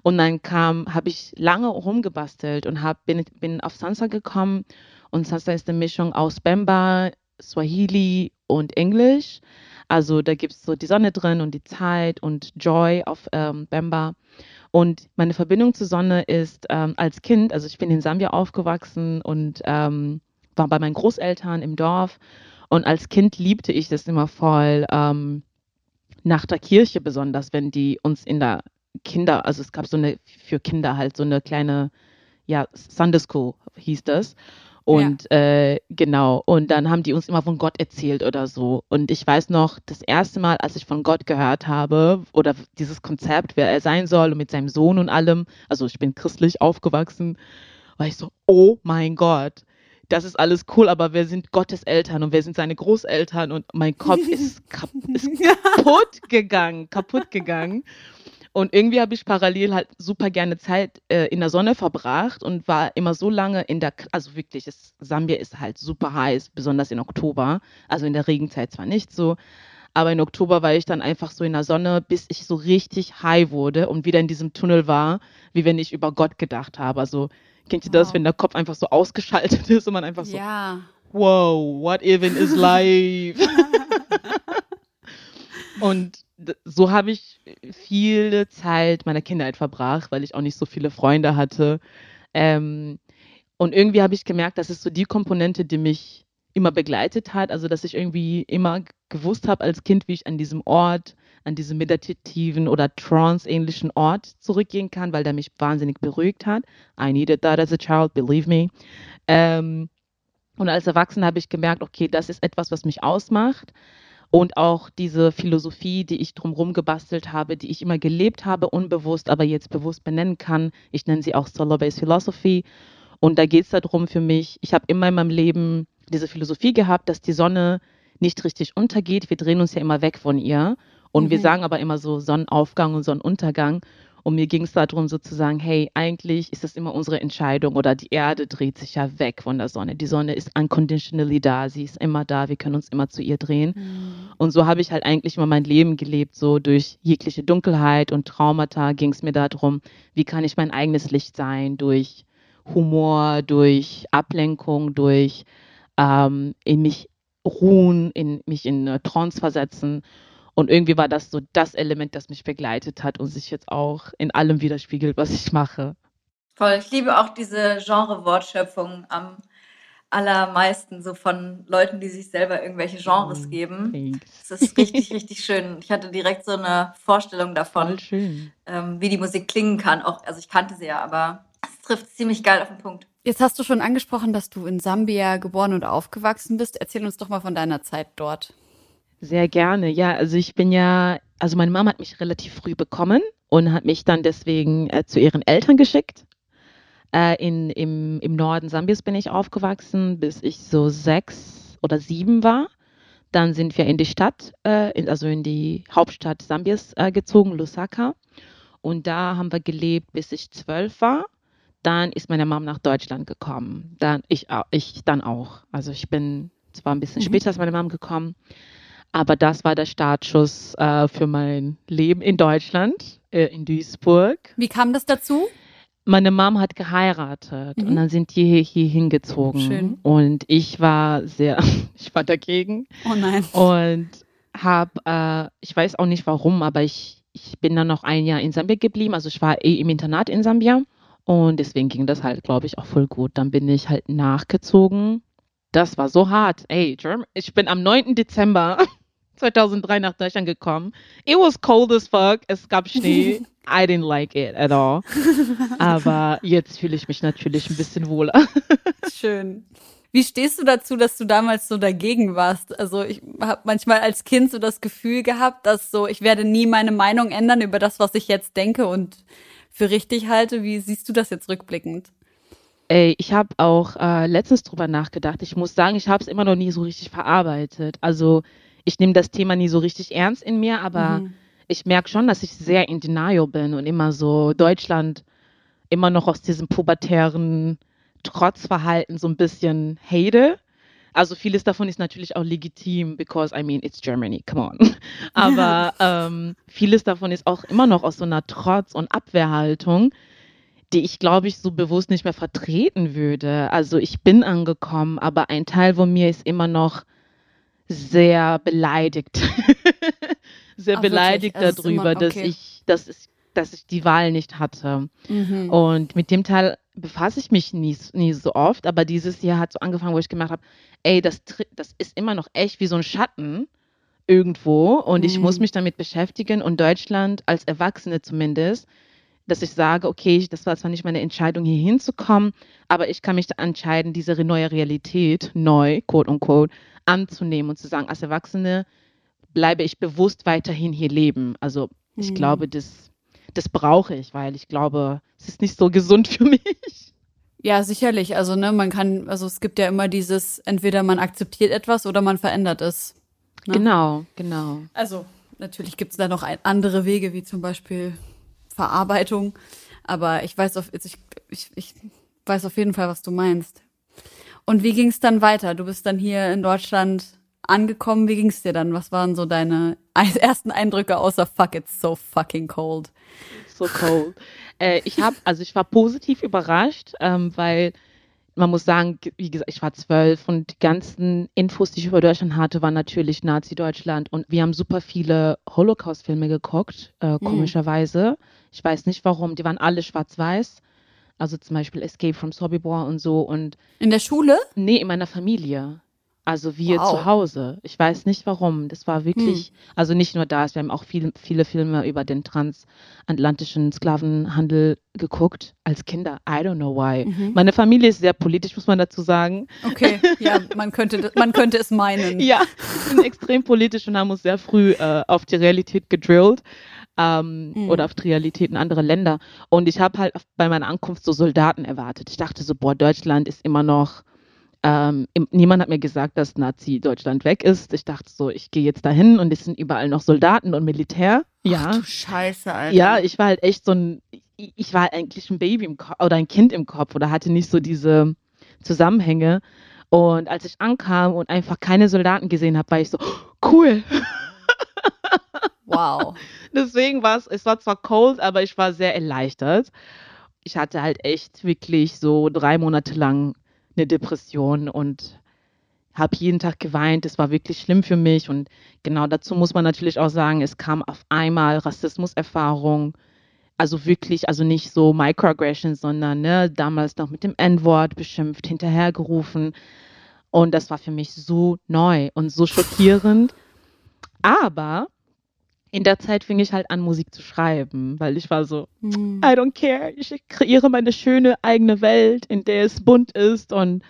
Und dann kam, habe ich lange rumgebastelt und hab, bin, bin auf Sansa gekommen. Und Sansa ist eine Mischung aus Bemba, Swahili und Englisch. Also da gibt es so die Sonne drin und die Zeit und Joy auf ähm, Bemba. Und meine Verbindung zur Sonne ist ähm, als Kind, also ich bin in Sambia aufgewachsen und ähm, war bei meinen Großeltern im Dorf. Und als Kind liebte ich das immer voll, ähm, nach der Kirche besonders, wenn die uns in der Kinder, also es gab so eine, für Kinder halt so eine kleine ja, Sunday School hieß das. Und ja. äh, genau, und dann haben die uns immer von Gott erzählt oder so. Und ich weiß noch, das erste Mal, als ich von Gott gehört habe, oder dieses Konzept, wer er sein soll und mit seinem Sohn und allem, also ich bin christlich aufgewachsen, war ich so, oh mein Gott, das ist alles cool, aber wer sind Gottes Eltern und wer sind seine Großeltern? Und mein Kopf ist, kap ist kaputt gegangen, kaputt gegangen. Und irgendwie habe ich parallel halt super gerne Zeit äh, in der Sonne verbracht und war immer so lange in der, also wirklich, es, Sambia ist halt super heiß, besonders in Oktober. Also in der Regenzeit zwar nicht so, aber in Oktober war ich dann einfach so in der Sonne, bis ich so richtig high wurde und wieder in diesem Tunnel war, wie wenn ich über Gott gedacht habe. Also kennt ihr wow. das, wenn der Kopf einfach so ausgeschaltet ist und man einfach so, ja. wow, what even is life? und so habe ich viele Zeit meiner Kindheit verbracht, weil ich auch nicht so viele Freunde hatte. Ähm, und irgendwie habe ich gemerkt, das ist so die Komponente, die mich immer begleitet hat. Also, dass ich irgendwie immer gewusst habe als Kind, wie ich an diesem Ort, an diesem meditativen oder trance-ähnlichen Ort zurückgehen kann, weil der mich wahnsinnig beruhigt hat. I needed that as a child, believe me. Ähm, und als Erwachsener habe ich gemerkt, okay, das ist etwas, was mich ausmacht und auch diese Philosophie, die ich drumherum gebastelt habe, die ich immer gelebt habe, unbewusst, aber jetzt bewusst benennen kann. Ich nenne sie auch Solar-Based Philosophy. Und da geht es darum für mich, ich habe immer in meinem Leben diese Philosophie gehabt, dass die Sonne nicht richtig untergeht. Wir drehen uns ja immer weg von ihr. Und mhm. wir sagen aber immer so Sonnenaufgang und Sonnenuntergang. Und mir ging es darum, sozusagen, hey, eigentlich ist das immer unsere Entscheidung oder die Erde dreht sich ja weg von der Sonne. Die Sonne ist unconditionally da, sie ist immer da, wir können uns immer zu ihr drehen. Mhm. Und so habe ich halt eigentlich immer mein Leben gelebt, so durch jegliche Dunkelheit und Traumata ging es mir darum, wie kann ich mein eigenes Licht sein, durch Humor, durch Ablenkung, durch ähm, in mich ruhen, in mich in Trance versetzen. Und irgendwie war das so das Element, das mich begleitet hat und sich jetzt auch in allem widerspiegelt, was ich mache. Voll. Ich liebe auch diese Genre-Wortschöpfung am allermeisten, so von Leuten, die sich selber irgendwelche Genres mm, geben. Thanks. Das ist richtig, richtig schön. Ich hatte direkt so eine Vorstellung davon, ähm, wie die Musik klingen kann. Auch, also ich kannte sie ja, aber es trifft ziemlich geil auf den Punkt. Jetzt hast du schon angesprochen, dass du in Sambia geboren und aufgewachsen bist. Erzähl uns doch mal von deiner Zeit dort. Sehr gerne. Ja, also ich bin ja, also meine Mama hat mich relativ früh bekommen und hat mich dann deswegen äh, zu ihren Eltern geschickt. Äh, in, im, Im Norden Sambias bin ich aufgewachsen, bis ich so sechs oder sieben war. Dann sind wir in die Stadt, äh, in, also in die Hauptstadt Sambias äh, gezogen, Lusaka. Und da haben wir gelebt, bis ich zwölf war. Dann ist meine Mama nach Deutschland gekommen. Dann ich, ich dann auch. Also ich bin zwar ein bisschen mhm. später als meine Mama gekommen. Aber das war der Startschuss äh, für mein Leben in Deutschland, äh, in Duisburg. Wie kam das dazu? Meine Mom hat geheiratet mhm. und dann sind die hier, hier hingezogen. Schön. Und ich war sehr, ich war dagegen. Oh nein. Und habe, äh, ich weiß auch nicht warum, aber ich, ich bin dann noch ein Jahr in Sambia geblieben. Also ich war eh im Internat in Sambia. Und deswegen ging das halt, glaube ich, auch voll gut. Dann bin ich halt nachgezogen. Das war so hart. Ey, ich bin am 9. Dezember 2003 nach Deutschland gekommen. It was cold as fuck. Es gab Schnee. I didn't like it at all. Aber jetzt fühle ich mich natürlich ein bisschen wohler. Schön. Wie stehst du dazu, dass du damals so dagegen warst? Also ich habe manchmal als Kind so das Gefühl gehabt, dass so, ich werde nie meine Meinung ändern über das, was ich jetzt denke und für richtig halte. Wie siehst du das jetzt rückblickend? Ey, ich habe auch äh, letztens drüber nachgedacht. Ich muss sagen, ich habe es immer noch nie so richtig verarbeitet. Also ich nehme das Thema nie so richtig ernst in mir, aber mhm. ich merke schon, dass ich sehr in Denial bin und immer so Deutschland immer noch aus diesem pubertären Trotzverhalten so ein bisschen hate. Also vieles davon ist natürlich auch legitim, because I mean, it's Germany, come on. Aber ähm, vieles davon ist auch immer noch aus so einer Trotz- und Abwehrhaltung, die ich, glaube ich, so bewusst nicht mehr vertreten würde. Also ich bin angekommen, aber ein Teil von mir ist immer noch sehr beleidigt. sehr Ach, beleidigt also darüber, immer, okay. dass ich, dass ich, dass ich die Wahl nicht hatte. Mhm. Und mit dem Teil befasse ich mich nie, nie so oft, aber dieses Jahr hat so angefangen, wo ich gemerkt habe, ey, das, das ist immer noch echt wie so ein Schatten irgendwo und mhm. ich muss mhm. mich damit beschäftigen und Deutschland als Erwachsene zumindest dass ich sage, okay, das war zwar nicht meine Entscheidung, hier hinzukommen, aber ich kann mich da entscheiden, diese neue Realität, neu, quote unquote, anzunehmen und zu sagen, als Erwachsene bleibe ich bewusst weiterhin hier leben. Also ich mhm. glaube, das, das brauche ich, weil ich glaube, es ist nicht so gesund für mich. Ja, sicherlich. Also, ne, man kann, also es gibt ja immer dieses, entweder man akzeptiert etwas oder man verändert es. Ne? Genau, genau. Also, natürlich gibt es da noch andere Wege, wie zum Beispiel Verarbeitung. Aber ich weiß auf, ich, ich, ich weiß auf jeden Fall, was du meinst. Und wie ging es dann weiter? Du bist dann hier in Deutschland angekommen. Wie ging es dir dann? Was waren so deine ersten Eindrücke außer Fuck, it's so fucking cold? So cold. äh, ich habe, also ich war positiv überrascht, ähm, weil man muss sagen, wie gesagt, ich war zwölf und die ganzen Infos, die ich über Deutschland hatte, waren natürlich Nazi-Deutschland und wir haben super viele Holocaust-Filme geguckt, äh, hm. komischerweise. Mhm. Ich weiß nicht warum, die waren alle schwarz-weiß. Also zum Beispiel Escape from Sobibor und so und. In der Schule? Nee, in meiner Familie. Also wir wow. zu Hause. Ich weiß nicht warum. Das war wirklich, hm. also nicht nur das, wir haben auch viel, viele Filme über den transatlantischen Sklavenhandel geguckt als Kinder. I don't know why. Mhm. Meine Familie ist sehr politisch, muss man dazu sagen. Okay, ja, man könnte, man könnte es meinen. ja, wir sind extrem politisch und haben uns sehr früh äh, auf die Realität gedrillt. Ähm, mhm. oder auf die Realitäten anderer Länder. Und ich habe halt bei meiner Ankunft so Soldaten erwartet. Ich dachte so, boah, Deutschland ist immer noch ähm, niemand hat mir gesagt, dass Nazi-Deutschland weg ist. Ich dachte so, ich gehe jetzt dahin und es sind überall noch Soldaten und Militär. Ja. Ach, du Scheiße, Alter. Ja, ich war halt echt so ein, ich war eigentlich ein Baby im Kopf oder ein Kind im Kopf oder hatte nicht so diese Zusammenhänge. Und als ich ankam und einfach keine Soldaten gesehen habe, war ich so, oh, cool. Wow. Deswegen war es, es war zwar cold, aber ich war sehr erleichtert. Ich hatte halt echt wirklich so drei Monate lang eine Depression und habe jeden Tag geweint. Es war wirklich schlimm für mich. Und genau dazu muss man natürlich auch sagen, es kam auf einmal Rassismuserfahrung. Also wirklich, also nicht so Microaggressions, sondern ne, damals noch mit dem N-Wort beschimpft, hinterhergerufen. Und das war für mich so neu und so schockierend. Aber in der Zeit fing ich halt an, Musik zu schreiben, weil ich war so, mm. I don't care. Ich kreiere meine schöne eigene Welt, in der es bunt ist. Und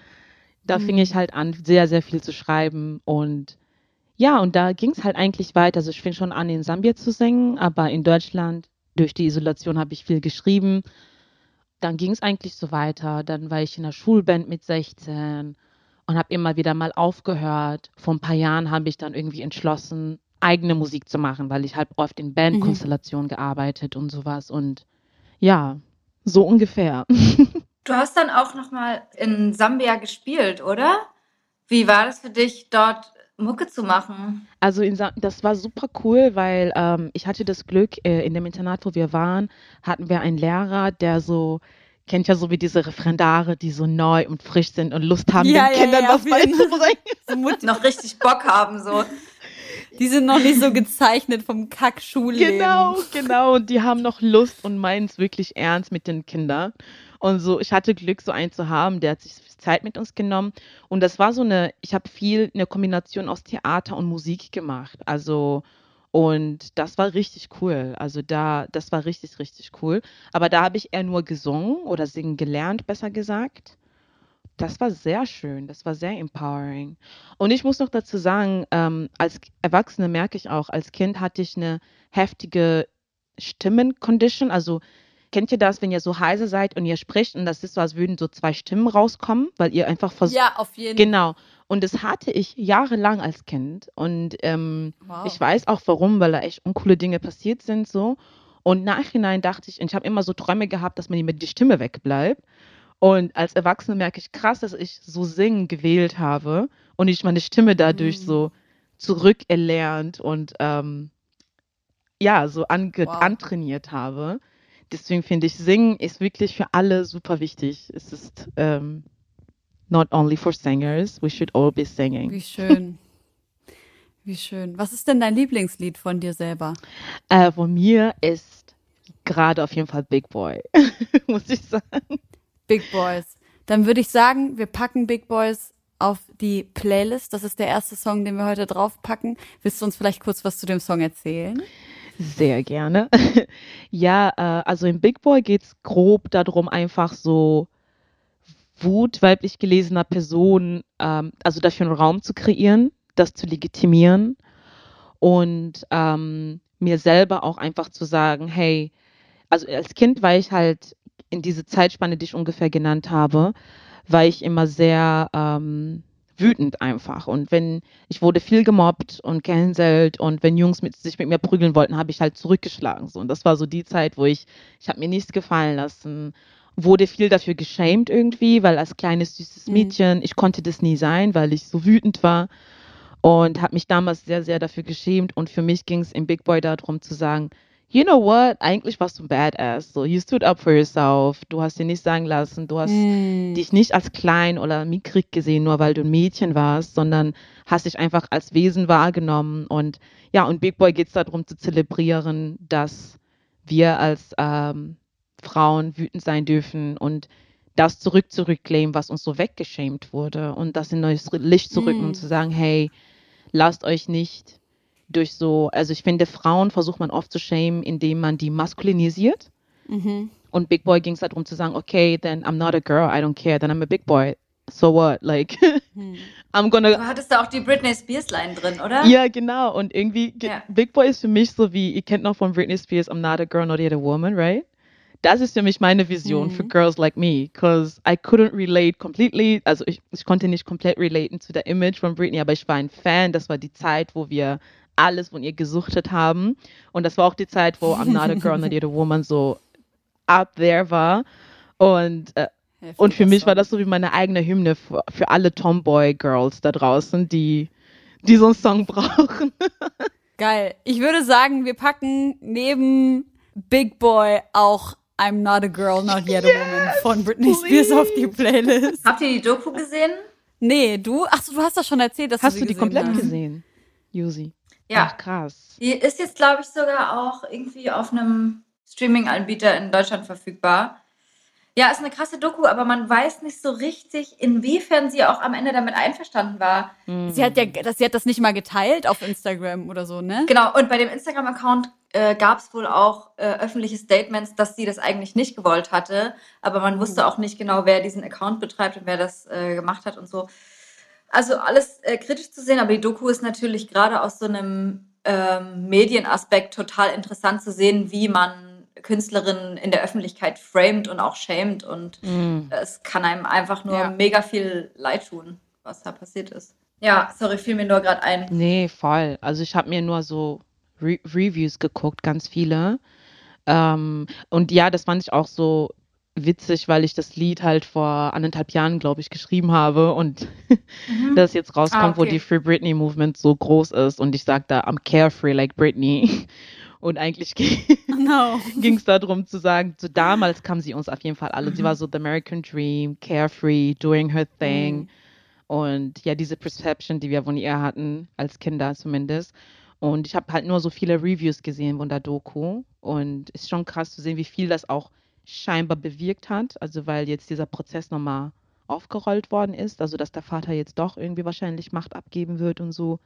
da mm. fing ich halt an, sehr, sehr viel zu schreiben. Und ja, und da ging es halt eigentlich weiter. Also ich fing schon an, in Sambia zu singen, aber in Deutschland, durch die Isolation, habe ich viel geschrieben. Dann ging es eigentlich so weiter. Dann war ich in der Schulband mit 16 und habe immer wieder mal aufgehört. Vor ein paar Jahren habe ich dann irgendwie entschlossen, eigene Musik zu machen, weil ich halt oft in Bandkonstellationen mhm. gearbeitet und sowas. Und ja, so ungefähr. Du hast dann auch noch mal in Sambia gespielt, oder? Wie war das für dich, dort Mucke zu machen? Also das war super cool, weil ähm, ich hatte das Glück, äh, in dem Internat, wo wir waren, hatten wir einen Lehrer, der so kennt ja so wie diese Referendare, die so neu und frisch sind und Lust haben, ja, den ja, Kindern ja, was beizubringen. So noch richtig Bock haben, so. Die sind noch nicht so gezeichnet vom Kackschulleben. Genau, genau. Und die haben noch Lust und meinen es wirklich ernst mit den Kindern. Und so, ich hatte Glück, so einen zu haben, der hat sich Zeit mit uns genommen. Und das war so eine, ich habe viel eine Kombination aus Theater und Musik gemacht. Also, und das war richtig cool. Also da, das war richtig, richtig cool. Aber da habe ich eher nur gesungen oder singen gelernt, besser gesagt. Das war sehr schön, das war sehr empowering. Und ich muss noch dazu sagen, ähm, als Erwachsene merke ich auch, als Kind hatte ich eine heftige Stimmencondition. Also kennt ihr das, wenn ihr so heiser seid und ihr spricht und das ist so, als würden so zwei Stimmen rauskommen, weil ihr einfach versucht. Ja, auf jeden Fall. Genau. Und das hatte ich jahrelang als Kind. Und ähm, wow. ich weiß auch warum, weil da echt uncoole Dinge passiert sind so. Und nachhinein dachte ich, und ich habe immer so Träume gehabt, dass mir die Stimme wegbleibt. Und als Erwachsene merke ich krass, dass ich so singen gewählt habe und ich meine Stimme dadurch mhm. so zurückerlernt und ähm, ja, so wow. antrainiert habe. Deswegen finde ich, Singen ist wirklich für alle super wichtig. Es ist ähm, not only for singers, we should all be singing. Wie schön. Wie schön. Was ist denn dein Lieblingslied von dir selber? Äh, von mir ist gerade auf jeden Fall Big Boy, muss ich sagen. Big Boys. Dann würde ich sagen, wir packen Big Boys auf die Playlist. Das ist der erste Song, den wir heute draufpacken. Willst du uns vielleicht kurz was zu dem Song erzählen? Sehr gerne. ja, äh, also im Big Boy geht es grob darum, einfach so Wut weiblich gelesener Personen, ähm, also dafür einen Raum zu kreieren, das zu legitimieren und ähm, mir selber auch einfach zu sagen, hey, also als Kind war ich halt in diese Zeitspanne, die ich ungefähr genannt habe, war ich immer sehr ähm, wütend einfach. Und wenn ich wurde viel gemobbt und gehänselt und wenn Jungs mit, sich mit mir prügeln wollten, habe ich halt zurückgeschlagen. So. Und das war so die Zeit, wo ich, ich habe mir nichts gefallen lassen, wurde viel dafür geschämt irgendwie, weil als kleines süßes mhm. Mädchen, mhm. ich konnte das nie sein, weil ich so wütend war und habe mich damals sehr, sehr dafür geschämt. Und für mich ging es im Big Boy darum zu sagen, you know what, eigentlich warst du ein Badass. So, you stood up for yourself. Du hast dir nicht sagen lassen, du hast mm. dich nicht als klein oder mickrig gesehen, nur weil du ein Mädchen warst, sondern hast dich einfach als Wesen wahrgenommen. Und ja, und Big Boy geht es darum zu zelebrieren, dass wir als ähm, Frauen wütend sein dürfen und das zurück zurückclaimen, was uns so weggeschämt wurde und das in neues Licht zu rücken mm. und zu sagen, hey, lasst euch nicht durch so, also ich finde, Frauen versucht man oft zu schämen, indem man die maskulinisiert. Mhm. Und Big Boy ging es darum zu sagen, okay, then I'm not a girl, I don't care, then I'm a big boy. So what? Like, hm. I'm gonna. Du hattest da auch die Britney Spears Line drin, oder? Ja, genau. Und irgendwie, ja. Big Boy ist für mich so wie, ihr kennt noch von Britney Spears, I'm not a girl, not yet a woman, right? das ist für mich meine Vision mhm. für Girls Like Me, because I couldn't relate completely, also ich, ich konnte nicht komplett relaten zu der Image von Britney, aber ich war ein Fan, das war die Zeit, wo wir alles von ihr gesuchtet haben. Und das war auch die Zeit, wo I'm not a girl, not yet a woman so up there war. Und, äh, und für mich war das so wie meine eigene Hymne für, für alle Tomboy-Girls da draußen, die, die so einen Song brauchen. Geil. Ich würde sagen, wir packen neben Big Boy auch I'm Not a Girl, Not Yet a yes, Woman von Britney please. Spears auf die Playlist. Habt ihr die Doku gesehen? Nee, du? Achso, du hast das schon erzählt, dass hast du, du die komplett hast. gesehen, Yusi? Ja. Ach, krass. Die ist jetzt, glaube ich, sogar auch irgendwie auf einem Streaming-Anbieter in Deutschland verfügbar. Ja, ist eine krasse Doku, aber man weiß nicht so richtig, inwiefern sie auch am Ende damit einverstanden war. Sie hat ja, sie hat das nicht mal geteilt auf Instagram oder so, ne? Genau, und bei dem Instagram-Account äh, gab es wohl auch äh, öffentliche Statements, dass sie das eigentlich nicht gewollt hatte, aber man wusste mhm. auch nicht genau, wer diesen Account betreibt und wer das äh, gemacht hat und so. Also alles äh, kritisch zu sehen, aber die Doku ist natürlich gerade aus so einem ähm, Medienaspekt total interessant zu sehen, wie man Künstlerinnen in der Öffentlichkeit framed und auch schämt und mm. es kann einem einfach nur ja. mega viel leid tun, was da passiert ist. Ja, sorry, fiel mir nur gerade ein. Nee, voll. Also ich habe mir nur so Re Reviews geguckt, ganz viele. Ähm, und ja, das fand ich auch so witzig, weil ich das Lied halt vor anderthalb Jahren, glaube ich, geschrieben habe und mhm. das jetzt rauskommt, ah, okay. wo die Free Britney Movement so groß ist und ich sage da, I'm carefree like Britney. Und eigentlich no. ging es darum zu sagen, so damals kam sie uns auf jeden Fall alle. Mhm. Sie war so the American Dream, carefree, doing her thing. Mhm. Und ja, diese Perception, die wir von ihr hatten, als Kinder zumindest. Und ich habe halt nur so viele Reviews gesehen von der Doku. Und es ist schon krass zu sehen, wie viel das auch scheinbar bewirkt hat. Also weil jetzt dieser Prozess nochmal aufgerollt worden ist. Also dass der Vater jetzt doch irgendwie wahrscheinlich Macht abgeben wird und so.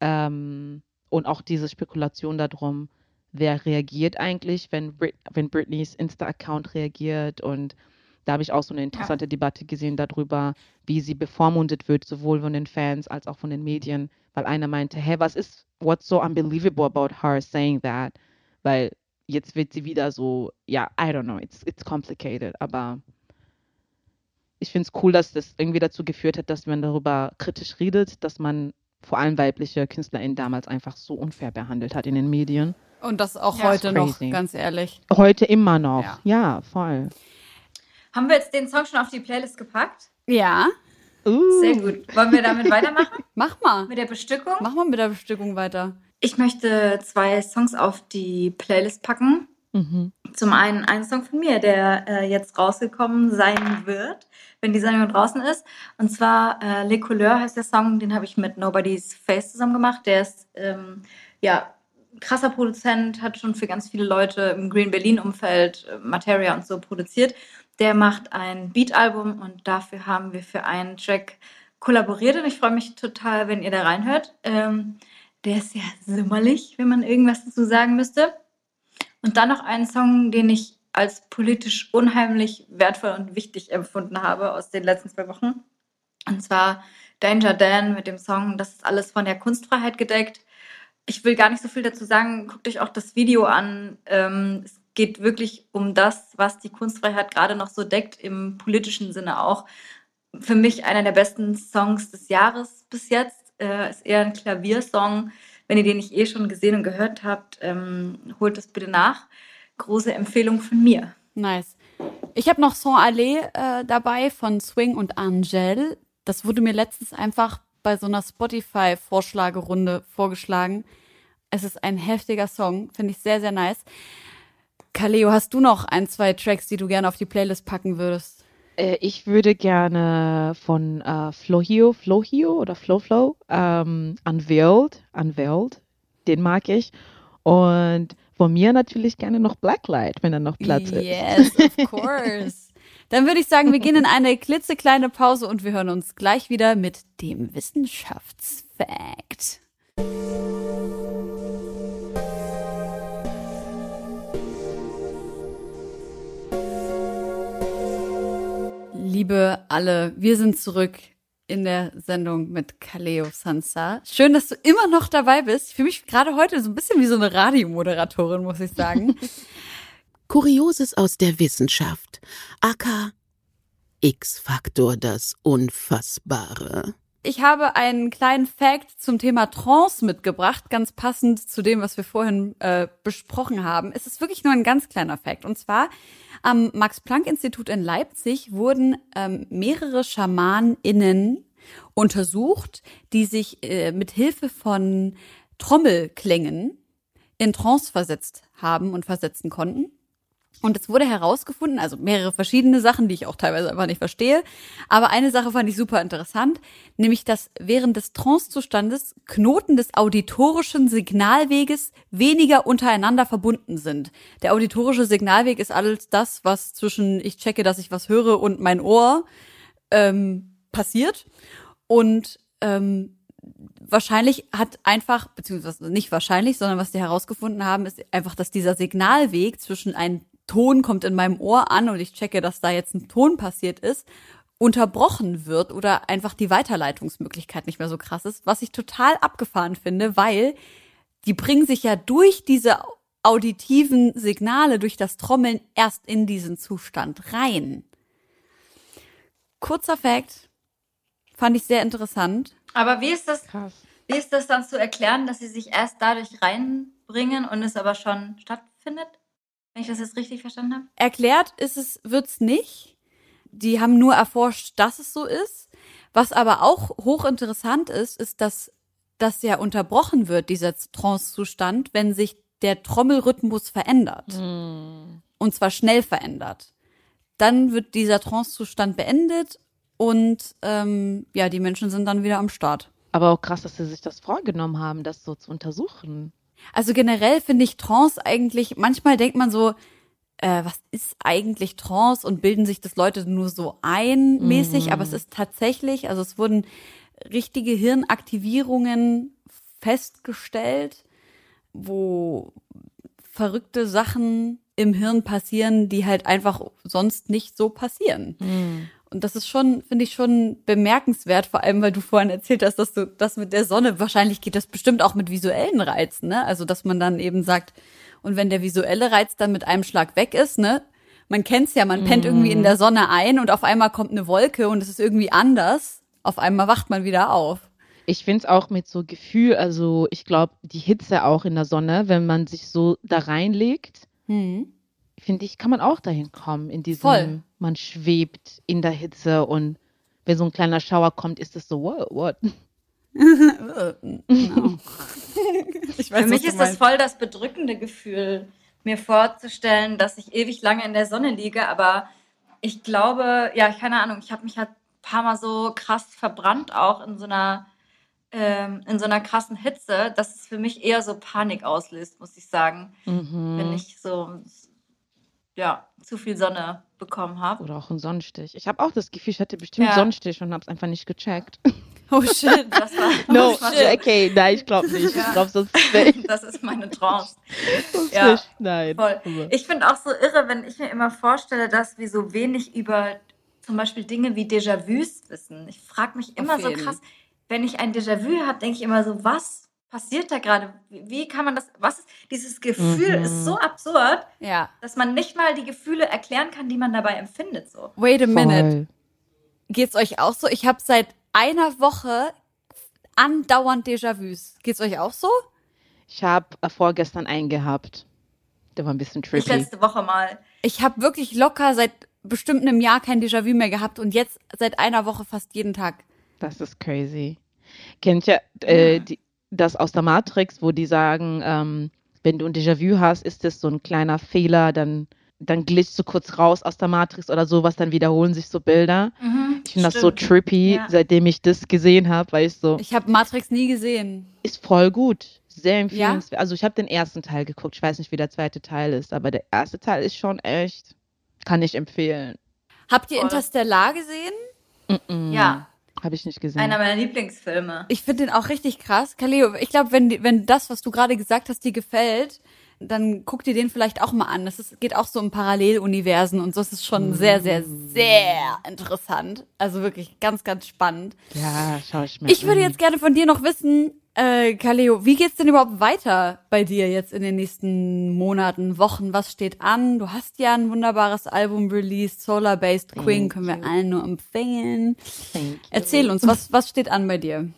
Ähm, und auch diese Spekulation darum, wer reagiert eigentlich, wenn, Brit wenn Britneys Insta-Account reagiert. Und da habe ich auch so eine interessante ja. Debatte gesehen darüber, wie sie bevormundet wird, sowohl von den Fans als auch von den Medien. Weil einer meinte, hey, was ist, what's so unbelievable about her saying that? Weil jetzt wird sie wieder so, ja, I don't know, it's, it's complicated, aber ich finde es cool, dass das irgendwie dazu geführt hat, dass man darüber kritisch redet, dass man vor allem weibliche KünstlerInnen damals einfach so unfair behandelt hat in den Medien. Und das auch ja, heute noch, ganz ehrlich. Heute immer noch, ja. ja, voll. Haben wir jetzt den Song schon auf die Playlist gepackt? Ja. Uh. Sehr gut. Wollen wir damit weitermachen? Mach mal. Mit der Bestückung? Mach mal mit der Bestückung weiter. Ich möchte zwei Songs auf die Playlist packen. Mhm. Zum einen ein Song von mir, der äh, jetzt rausgekommen sein wird, wenn die Sendung draußen ist. Und zwar äh, Les Couleurs heißt der Song, den habe ich mit Nobody's Face zusammen gemacht. Der ist ähm, ja krasser Produzent, hat schon für ganz viele Leute im Green Berlin-Umfeld äh, Materia und so produziert. Der macht ein Beat-Album und dafür haben wir für einen Track kollaboriert und ich freue mich total, wenn ihr da reinhört. Ähm, Der ist sehr simmerlich, wenn man irgendwas dazu sagen müsste. Und dann noch einen Song, den ich als politisch unheimlich wertvoll und wichtig empfunden habe aus den letzten zwei Wochen. Und zwar Danger Dan mit dem Song Das ist alles von der Kunstfreiheit gedeckt. Ich will gar nicht so viel dazu sagen. Guckt euch auch das Video an. Ähm, es geht wirklich um das, was die Kunstfreiheit gerade noch so deckt, im politischen Sinne auch. Für mich einer der besten Songs des Jahres bis jetzt. Äh, ist eher ein Klaviersong. Wenn ihr den nicht eh schon gesehen und gehört habt, ähm, holt es bitte nach. Große Empfehlung von mir. Nice. Ich habe noch Son Allé äh, dabei von Swing und Angel. Das wurde mir letztens einfach bei so einer Spotify-Vorschlagerunde vorgeschlagen. Es ist ein heftiger Song, finde ich sehr, sehr nice. Kaleo, hast du noch ein, zwei Tracks, die du gerne auf die Playlist packen würdest? Äh, ich würde gerne von äh, Flohio, Flohio oder Flow Flow, ähm, Unveiled, Unveiled, den mag ich. Und von mir natürlich gerne noch Blacklight, wenn er noch Platz ist. Yes, of course. Dann würde ich sagen, wir gehen in eine klitzekleine Pause und wir hören uns gleich wieder mit dem Wissenschaftsfact. Liebe alle, wir sind zurück in der Sendung mit Kaleo Sansa. Schön, dass du immer noch dabei bist. Ich fühle mich gerade heute so ein bisschen wie so eine Radiomoderatorin, muss ich sagen. Kurioses aus der Wissenschaft. AK X-Faktor das Unfassbare. Ich habe einen kleinen Fact zum Thema Trance mitgebracht, ganz passend zu dem, was wir vorhin äh, besprochen haben. Es ist wirklich nur ein ganz kleiner Fact. Und zwar am Max-Planck-Institut in Leipzig wurden ähm, mehrere SchamanInnen untersucht, die sich äh, mit Hilfe von Trommelklängen in Trance versetzt haben und versetzen konnten. Und es wurde herausgefunden, also mehrere verschiedene Sachen, die ich auch teilweise einfach nicht verstehe. Aber eine Sache fand ich super interessant, nämlich, dass während des Trancezustandes Knoten des auditorischen Signalweges weniger untereinander verbunden sind. Der auditorische Signalweg ist alles das, was zwischen ich checke, dass ich was höre und mein Ohr ähm, passiert. Und ähm, wahrscheinlich hat einfach, beziehungsweise nicht wahrscheinlich, sondern was die herausgefunden haben, ist einfach, dass dieser Signalweg zwischen ein Ton kommt in meinem Ohr an und ich checke, dass da jetzt ein Ton passiert ist, unterbrochen wird oder einfach die Weiterleitungsmöglichkeit nicht mehr so krass ist, was ich total abgefahren finde, weil die bringen sich ja durch diese auditiven Signale, durch das Trommeln erst in diesen Zustand rein. Kurzer Fact, fand ich sehr interessant. Aber wie ist das, Krass. wie ist das dann zu erklären, dass sie sich erst dadurch reinbringen und es aber schon stattfindet? Wenn ich das jetzt richtig verstanden habe? Erklärt ist es, wird's nicht. Die haben nur erforscht, dass es so ist. Was aber auch hochinteressant ist, ist, dass das ja unterbrochen wird, dieser Trance-Zustand, wenn sich der Trommelrhythmus verändert. Mm. Und zwar schnell verändert. Dann wird dieser Trance-Zustand beendet und ähm, ja, die Menschen sind dann wieder am Start. Aber auch krass, dass sie sich das vorgenommen haben, das so zu untersuchen. Also generell finde ich Trance eigentlich, manchmal denkt man so, äh, was ist eigentlich Trance und bilden sich das Leute nur so ein mäßig, mhm. aber es ist tatsächlich, also es wurden richtige Hirnaktivierungen festgestellt, wo verrückte Sachen im Hirn passieren, die halt einfach sonst nicht so passieren. Mhm. Und das ist schon, finde ich schon bemerkenswert, vor allem, weil du vorhin erzählt hast, dass du das mit der Sonne, wahrscheinlich geht das bestimmt auch mit visuellen Reizen, ne? Also, dass man dann eben sagt, und wenn der visuelle Reiz dann mit einem Schlag weg ist, ne? Man kennt's ja, man pennt irgendwie in mhm. der Sonne ein und auf einmal kommt eine Wolke und es ist irgendwie anders. Auf einmal wacht man wieder auf. Ich finde es auch mit so Gefühl, also ich glaube, die Hitze auch in der Sonne, wenn man sich so da reinlegt, hm finde ich, kann man auch dahin kommen, in diesem, Voll. man schwebt in der Hitze und wenn so ein kleiner Schauer kommt, ist es so, what? what? no. weiß, Für mich ist das voll das bedrückende Gefühl, mir vorzustellen, dass ich ewig lange in der Sonne liege, aber ich glaube, ja, keine Ahnung, ich habe mich halt ein paar Mal so krass verbrannt auch in so einer ähm, in so einer krassen Hitze, dass es für mich eher so Panik auslöst, muss ich sagen. Mhm. Wenn ich so ja, zu viel Sonne bekommen habe. Oder auch einen Sonnenstich. Ich habe auch das Gefühl, ich hatte bestimmt ja. Sonnenstich und habe es einfach nicht gecheckt. Oh shit, das war. No, oh, shit. okay, nein, ich glaube nicht. Ja. Ich glaube sonst nicht. Das ist meine Trance. Sonst Ja, nicht. Nein. Voll. Ich finde auch so irre, wenn ich mir immer vorstelle, dass wir so wenig über zum Beispiel Dinge wie Déjà-vus wissen. Ich frage mich immer so jeden. krass, wenn ich ein Déjà-vu habe, denke ich immer so, was passiert da gerade? Wie, kann man das, was ist, dieses Gefühl Mhm. ist so absurd, Ja. dass man nicht mal die Gefühle erklären kann, die man dabei empfindet. So. Wait a minute. Voll. Geht's euch auch so? Ich habe seit einer Woche andauernd Déjà-vus. Geht's euch auch so? Ich habe vorgestern einen gehabt. Der war ein bisschen Ich trippy. letzte Woche mal. Ich habe wirklich locker seit bestimmt einem Jahr kein Déjà-vu mehr gehabt und jetzt seit einer Woche fast jeden Tag. Das ist crazy. Kennt ihr äh, die, das aus der Matrix, wo die sagen, ähm, wenn du ein Déjà-vu hast, ist das so ein kleiner Fehler, dann, dann glitzt du kurz raus aus der Matrix oder sowas, dann wiederholen sich so Bilder. Mhm, Ich finde das so trippy, Ja. seitdem ich das gesehen habe, weil ich so, Ich habe Matrix nie gesehen. ist voll gut. Sehr empfehlenswert. Also ich habe den ersten Teil geguckt. Ich weiß nicht, wie der zweite Teil ist, aber der erste Teil ist schon echt, kann ich empfehlen. Habt ihr. Interstellar gesehen? Mm, Ja, Habe ich nicht gesehen. einer meiner Lieblingsfilme. Ich finde den auch richtig krass. Kaleo, ich glaube, wenn, wenn das, was du gerade gesagt hast, dir gefällt, dann guck dir den vielleicht auch mal an. Das ist, geht auch so um Paralleluniversen und so. Das ist schon sehr, sehr, sehr interessant. Also wirklich ganz, ganz spannend. ja, schau ich mir Ich würde jetzt gerne von dir noch wissen, äh, Kaleo, wie geht's denn überhaupt weiter bei dir jetzt in den nächsten Monaten, Wochen? Was steht an? Du hast ja ein wunderbares Album released, Solar Based Queen, können wir allen nur empfehlen. Thank you. Erzähl uns, was, was steht an bei dir?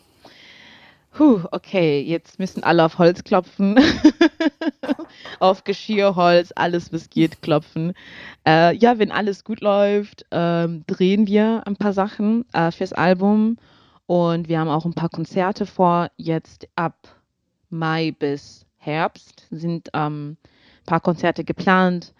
Puh, okay, jetzt müssen alle auf Holz klopfen. auf Geschirrholz, alles was geht klopfen. Äh, ja, wenn alles gut läuft, ähm, drehen wir ein paar Sachen äh, fürs Album und wir haben auch ein paar Konzerte vor. Jetzt ab Mai bis Herbst sind ähm, ein paar Konzerte geplant,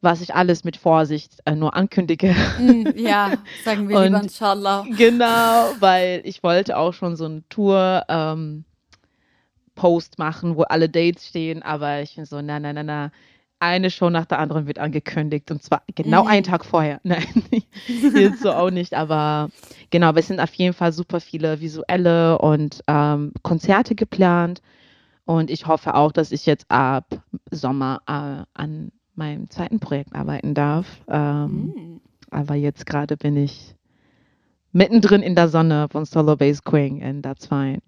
was ich alles mit Vorsicht äh, nur ankündige. Mm, ja, sagen wir lieber Und- inshallah. Genau, weil ich wollte auch schon so einen Tour ähm, Post machen, wo alle Dates stehen, aber ich bin so, na, na, na, na. Eine Show nach der anderen wird angekündigt und zwar genau Mhm. einen Tag vorher. Nein, jetzt so auch nicht, aber genau, aber es sind auf jeden Fall super viele visuelle und ähm, Konzerte geplant und ich hoffe auch, dass ich jetzt ab Sommer äh, an meinem zweiten Projekt arbeiten darf. Ähm, Mm. aber jetzt gerade bin ich mittendrin in der Sonne von Solo Bass Queen and that's fine.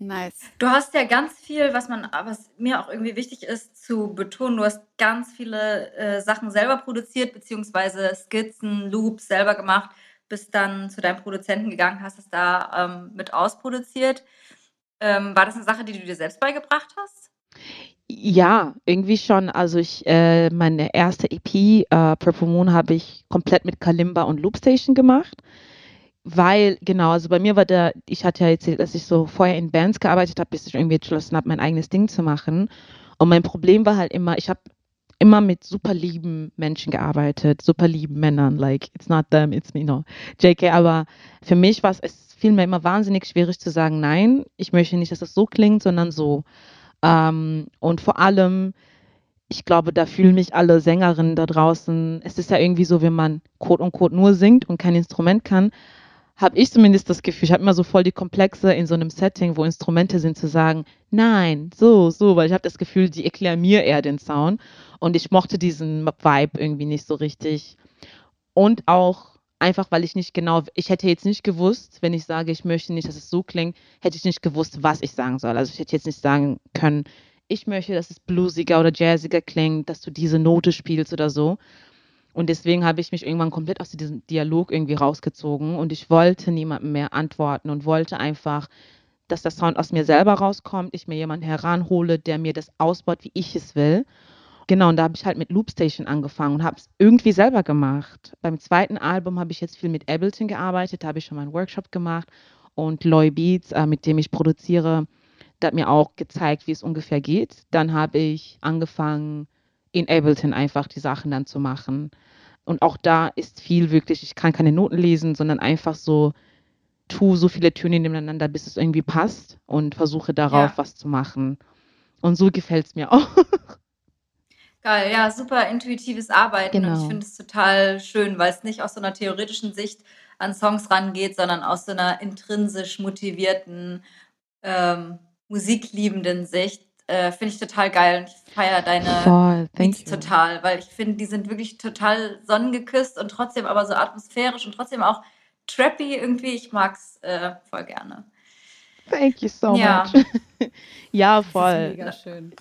Nice. Du hast ja ganz viel, was man, was mir auch irgendwie wichtig ist zu betonen, du hast ganz viele äh, Sachen selber produziert, beziehungsweise Skizzen, Loops selber gemacht, bist dann zu deinem Produzenten gegangen, hast es da ähm, mit ausproduziert. Ähm, war das eine Sache, die du dir selbst beigebracht hast? Ja, irgendwie schon. Also ich, äh, meine erste EP, äh, Purple Moon, habe ich komplett mit Kalimba und Loopstation gemacht. Weil, genau, also bei mir war der, ich hatte ja erzählt, dass ich so vorher in Bands gearbeitet habe, bis ich irgendwie entschlossen habe, mein eigenes Ding zu machen. Und mein Problem war halt immer, ich habe immer mit super lieben Menschen gearbeitet, super lieben Männern, like, it's not them, it's me, no. JK, aber für mich war es, mir immer wahnsinnig schwierig zu sagen, nein, ich möchte nicht, dass es so klingt, sondern so. Ähm, und vor allem, ich glaube, da fühlen mich alle Sängerinnen da draußen. Es ist ja irgendwie so, wenn man quote unquote nur singt und kein Instrument kann, habe ich zumindest das Gefühl, ich habe immer so voll die Komplexe in so einem Setting, wo Instrumente sind, zu sagen, nein, so, so, weil ich habe das Gefühl, die erklären mir eher den Sound und ich mochte diesen Vibe irgendwie nicht so richtig. Und auch einfach, weil ich nicht genau, ich hätte jetzt nicht gewusst, wenn ich sage, ich möchte nicht, dass es so klingt, hätte ich nicht gewusst, was ich sagen soll. Also ich hätte jetzt nicht sagen können, ich möchte, dass es bluesiger oder jazziger klingt, dass du diese Note spielst oder so. Und deswegen habe ich mich irgendwann komplett aus diesem Dialog irgendwie rausgezogen und ich wollte niemandem mehr antworten und wollte einfach, dass der Sound aus mir selber rauskommt, ich mir jemanden heranhole, der mir das ausbaut, wie ich es will. Genau, und da habe ich halt mit Loopstation angefangen und habe es irgendwie selber gemacht. Beim zweiten Album habe ich jetzt viel mit Ableton gearbeitet, da habe ich schon mal einen Workshop gemacht und Loy Beats, äh, mit dem ich produziere, der hat mir auch gezeigt, wie es ungefähr geht. Dann habe ich angefangen, in Ableton einfach die Sachen dann zu machen. Und auch da ist viel wirklich, ich kann keine Noten lesen, sondern einfach so, tu so viele Töne nebeneinander, bis es irgendwie passt und versuche darauf Ja. was zu machen. Und so gefällt es mir auch. Geil, ja, super intuitives Arbeiten und Genau. ich finde es total schön, weil es nicht aus so einer theoretischen Sicht an Songs rangeht, sondern aus so einer intrinsisch motivierten, ähm, musikliebenden Sicht. Äh, finde ich total geil und ich feiere deine Voll, thank Beats you. total, weil ich finde, die sind wirklich total sonnengeküsst und trotzdem aber so atmosphärisch und trotzdem auch trappy irgendwie. Ich mag's äh, voll gerne. Thank you so Ja. much. ja, Das ist voll. mega schön.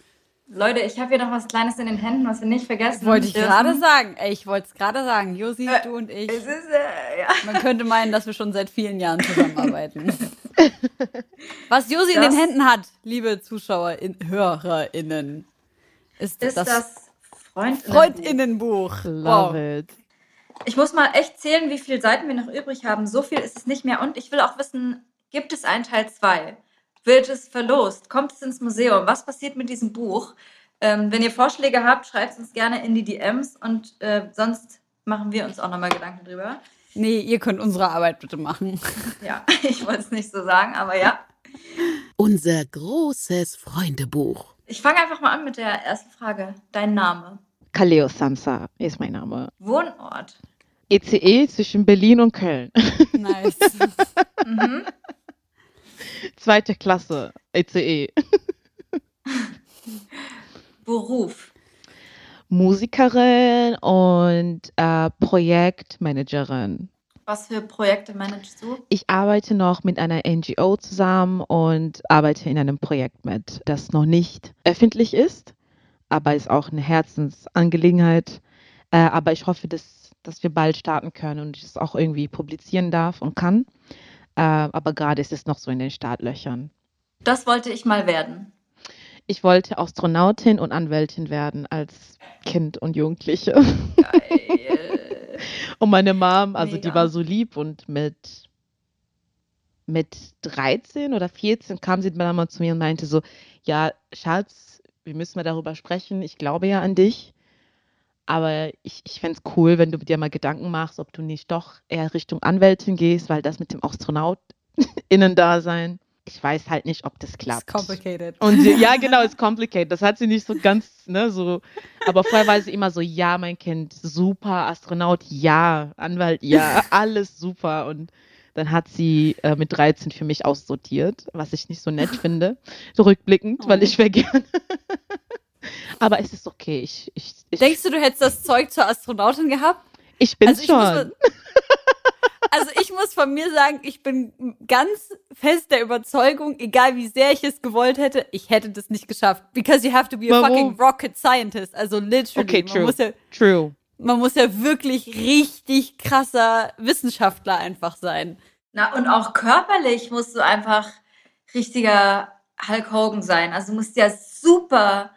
Leute, ich habe hier noch was Kleines in den Händen, was wir nicht vergessen Wollte ich gerade sagen. Ey, ich wollte es gerade sagen. Josi, Äh, du und ich. Es ist, äh, ja. Man könnte meinen, dass wir schon seit vielen Jahren zusammenarbeiten. Was Josi in Das- den Händen hat, liebe Zuschauer, in, HörerInnen, ist, Ist das, das, Freundinnenbuch. Freundinnenbuch. Wow. Love it. Ich muss mal echt zählen, wie viele Seiten wir noch übrig haben. So viel ist es nicht mehr. Und ich will auch wissen, gibt es einen Teil 2? Wird es verlost? Kommt es ins Museum? Was passiert mit diesem Buch? Ähm, wenn ihr Vorschläge habt, schreibt es uns gerne in die DMs und äh, sonst machen wir uns auch nochmal Gedanken drüber. Nee, ihr könnt unsere Arbeit bitte machen. Ja, ich wollte es nicht so sagen, aber ja. Unser großes Freundebuch. Ich fange einfach mal an mit der ersten Frage. Dein Name? Kaleo Samsa ist mein Name. Wohnort? ECE zwischen Berlin und Köln. Nice. Mhm. Zweite Klasse, E ECE. Beruf? Musikerin und äh, Projektmanagerin. Was für Projekte managst du? Ich arbeite noch mit einer NGO zusammen und arbeite in einem Projekt mit, das noch nicht öffentlich ist, aber ist auch eine Herzensangelegenheit. Äh, aber ich hoffe, dass, dass wir bald starten können und ich es auch irgendwie publizieren darf und kann. Äh, aber gerade ist es noch so in den Startlöchern. Das wollte ich mal werden. Ich wollte Astronautin und Anwältin werden als Kind und Jugendliche. Geil. Und meine Mom, also Mega. die war so lieb und mit, mit 13 oder 14 kam sie dann mal zu mir und meinte so, ja, Schatz, wir müssen mal darüber sprechen. Ich glaube ja an dich. Aber ich, ich fände es cool, wenn du dir mal Gedanken machst, ob du nicht doch eher Richtung Anwältin gehst, weil das mit dem AstronautInnen-Dasein, ich weiß halt nicht, ob das It's klappt. complicated. Und sie, ja, genau, ist complicated. Das hat sie nicht so ganz, ne, so. Aber vorher war sie immer so, ja, mein Kind, super, Astronaut, ja, Anwalt, ja, alles super. Und dann hat sie äh, mit 13 für mich aussortiert, was ich nicht so nett finde, rückblickend, weil Oh. ich wäre gerne. Aber es ist okay. Ich, ich, ich, Denkst du, du hättest das Zeug zur Astronautin gehabt? ich bin also ich muss schon. mal- Also ich muss von mir sagen, ich bin ganz fest der Überzeugung, egal wie sehr ich es gewollt hätte, ich hätte das nicht geschafft. Because you have to be a Warum? fucking rocket scientist. Also literally. Okay, man, true. muss ja, True. man muss ja wirklich richtig krasser Wissenschaftler einfach sein. Na, und auch körperlich musst du einfach richtiger Hulk Hogan sein. Also du musst ja super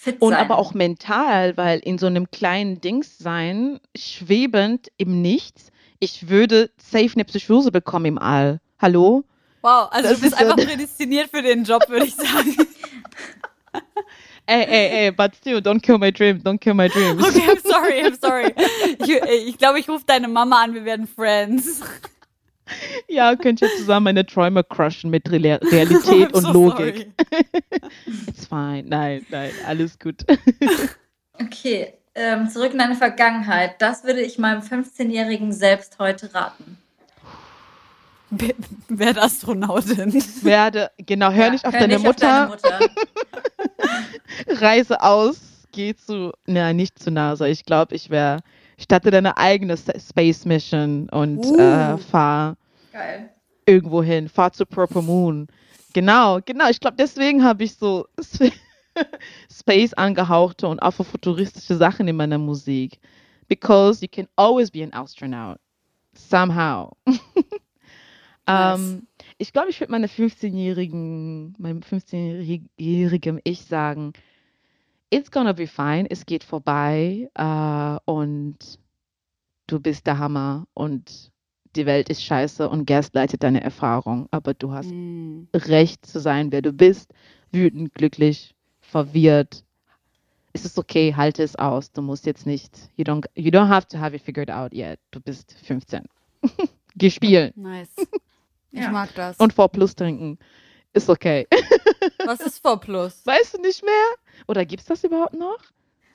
fit Und sein. aber auch mental, weil in so einem kleinen Dings sein, schwebend im Nichts, ich würde safe eine Psychose bekommen im All. Hallo? Wow, also Das du bist einfach prädestiniert für den Job, würde ich sagen. Ey, ey, ey, but still, don't kill my dream, don't kill my dreams. Okay, I'm sorry, I'm sorry. Ich, ich glaube, ich rufe deine Mama an, wir werden Friends. Ja, könnt ihr zusammen eine Träume crushen mit Real Realität und so Logik. It's fine. Nein, nein, alles gut. Okay, ähm, zurück in deine Vergangenheit. Das würde ich meinem 15-jährigen selbst heute raten. Wer- Werd Astronautin. Werde, genau, hör nicht auf hör deine nicht Mutter, Auf deine Mutter. reise aus, geh zu, nein, nicht zu NASA. Ich glaube, ich wäre, starte deine eigene Space Mission und Uh. äh, fahr Geil. irgendwo hin, fahr zur Purple Moon. Genau, genau. Ich glaube, deswegen habe ich so Space angehauchte und afrofuturistische Sachen in meiner Musik. Because you can always be an astronaut. Somehow. ähm, ich glaube, ich würde meine 15-jährigen, meinem 15-jährigen Ich sagen, it's gonna be fine, es geht vorbei äh, und du bist der Hammer und die Welt ist scheiße und gaslightet deine Erfahrung, aber du hast Hm. Recht zu sein, wer du bist, wütend, glücklich, verwirrt. Es ist okay, halte es aus. Du musst jetzt nicht, you don't, you don't have to have it figured out yet. Du bist 15. Geh spielen Nice. Ich Ja. mag das. und vor Plus trinken. Ist okay. was ist vor Plus? Weißt du nicht mehr? Oder gibt's das überhaupt noch?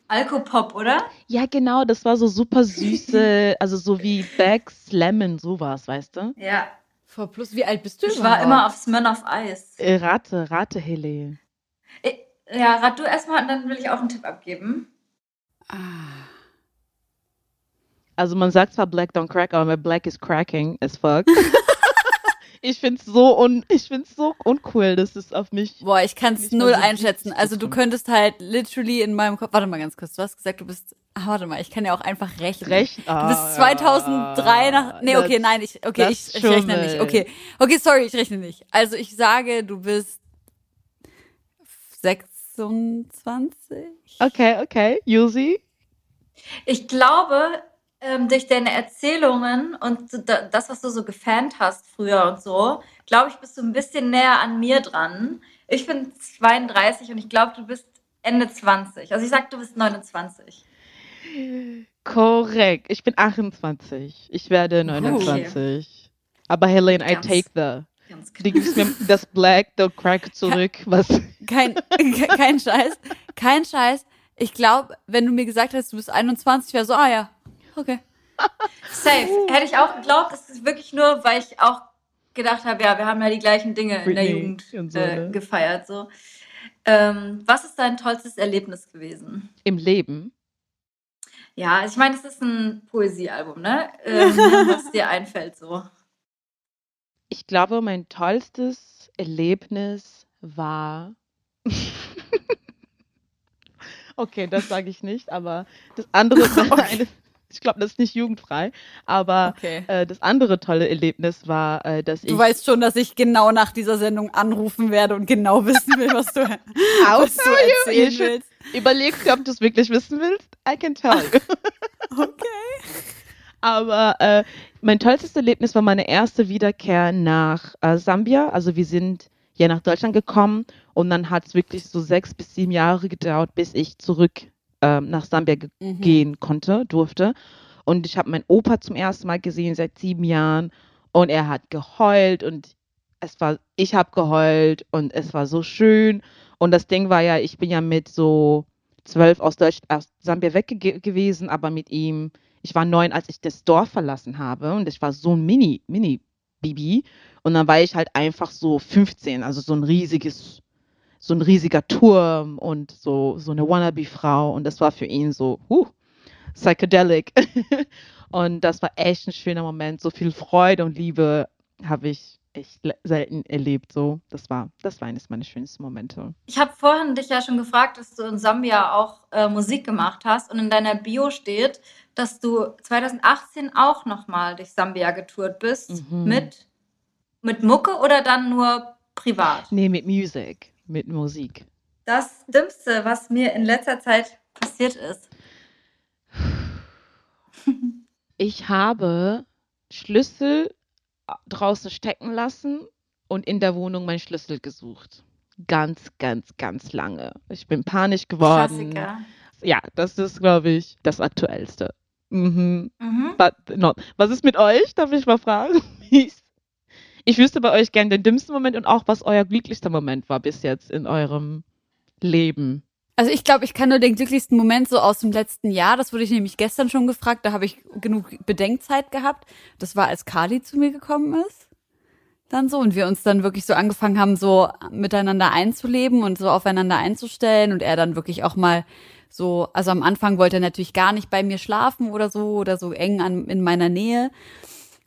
Alkopop, oder? Ja, genau, das war so super süße, also so wie Bags Lemon, sowas, weißt du? Ja. V plus, wie alt bist du Ich war überhaupt? immer auf Smirnoff Eis. Äh, Rate, rate, Helle. Ich- Ja, rat du erstmal und dann will ich auch einen Tipp abgeben. Ah. Also man sagt zwar Black don't crack, aber Black is cracking as fuck. ich find's so un ich find's so uncool, dass es auf mich. Boah, ich kann es null so einschätzen. Also du könntest halt literally in meinem Kopf. Warte mal ganz kurz. Du hast gesagt, du bist. Ah, warte mal, ich kann ja auch einfach rechnen. Recht. Du bist 2003 nach. Nee, okay, nein, ich, okay, das ich, ich rechne nicht. Okay, okay, sorry, ich rechne nicht. Also ich sage, du bist 26. Okay, okay. Yusi? Ich glaube, ähm, durch deine Erzählungen und das, was du so gefannt hast früher und so, glaube ich, bist du ein bisschen näher an mir dran. Ich bin 32 und ich glaube, du bist Ende 20. Also ich sag, du bist 29. Korrekt. Ich bin 28. Ich werde 29. Aber Helene, I Ganz- take the. Ganz Du gibst mir das Black, the Crack zurück, was. Kein, kein Scheiß. Kein Scheiß. Ich glaube, wenn du mir gesagt hättest, du bist 21, wäre so, ah ja, okay. Safe. Hätte ich auch geglaubt, das ist wirklich nur, weil ich auch gedacht habe, ja, wir haben ja die gleichen Dinge in der Britney Jugend so, äh, ne? gefeiert. So. Ähm, was ist dein tollstes Erlebnis gewesen? Im Leben. Ja, also ich meine, es ist ein Poesiealbum, ne? Ähm, was dir einfällt so. Ich glaube, mein tollstes Erlebnis war. okay, das sage ich nicht, aber das andere war eine. Ich glaube, das ist nicht jugendfrei, aber Okay. äh, das andere tolle Erlebnis war, äh, dass ich. Du weißt schon, dass ich genau nach dieser Sendung anrufen werde und genau wissen will, was du, was du you erzählen should- willst. Überlegst du, ob du es wirklich wissen willst? I can tell you. Okay. Aber äh, mein tollstes Erlebnis war meine erste Wiederkehr nach äh, Sambia. Also wir sind ja nach Deutschland gekommen und dann hat es wirklich so sechs bis sieben Jahre gedauert, bis ich zurück ähm, nach Sambia Mhm. gehen konnte, durfte. Und ich habe meinen Opa zum ersten Mal gesehen seit sieben Jahren und er hat geheult und es war, ich habe geheult und es war so schön. Und das Ding war ja, ich bin ja mit so zwölf aus, Deutsch, aus Sambia weg ge gewesen, aber mit ihm, ich war neun, als ich das Dorf verlassen habe und ich war so ein Mini, Mini-Bibi. Und dann war ich halt einfach so 15, also so ein riesiges, so ein riesiger Turm und so, so eine Wannabe-Frau. Und das war für ihn so, huh, psychedelic. und das war echt ein schöner Moment. So viel Freude und Liebe habe ich echt selten erlebt. So, das war, das war eines meiner schönsten Momente. Ich habe vorhin dich ja schon gefragt, dass du in Sambia auch äh, Musik gemacht hast und in deiner Bio steht, dass du 2018 auch nochmal durch Sambia getourt bist. Mhm. Mit, mit Mucke oder dann nur privat? Nee, mit Musik, mit Musik. Das Dümmste, was mir in letzter Zeit passiert ist. Ich habe Schlüssel draußen stecken lassen und in der Wohnung meinen Schlüssel gesucht. Ganz, ganz, ganz lange. Ich bin panisch geworden. Klassiker. Ja, das ist, glaube ich, das Aktuellste. Mhm. Mhm. But not. Was ist mit euch? Darf ich mal fragen? Wie ist- Ich wüsste bei euch gerne den dümmsten Moment und auch, was euer glücklichster Moment war bis jetzt in eurem Leben. Also ich glaube, ich kann nur den glücklichsten Moment so aus dem letzten Jahr, das wurde ich nämlich gestern schon gefragt, da habe ich genug Bedenkzeit gehabt. Das war, als Kali zu mir gekommen ist. Dann so und wir uns dann wirklich so angefangen haben, so miteinander einzuleben und so aufeinander einzustellen und er dann wirklich auch mal so, also am Anfang wollte er natürlich gar nicht bei mir schlafen oder so oder so eng an, in meiner Nähe,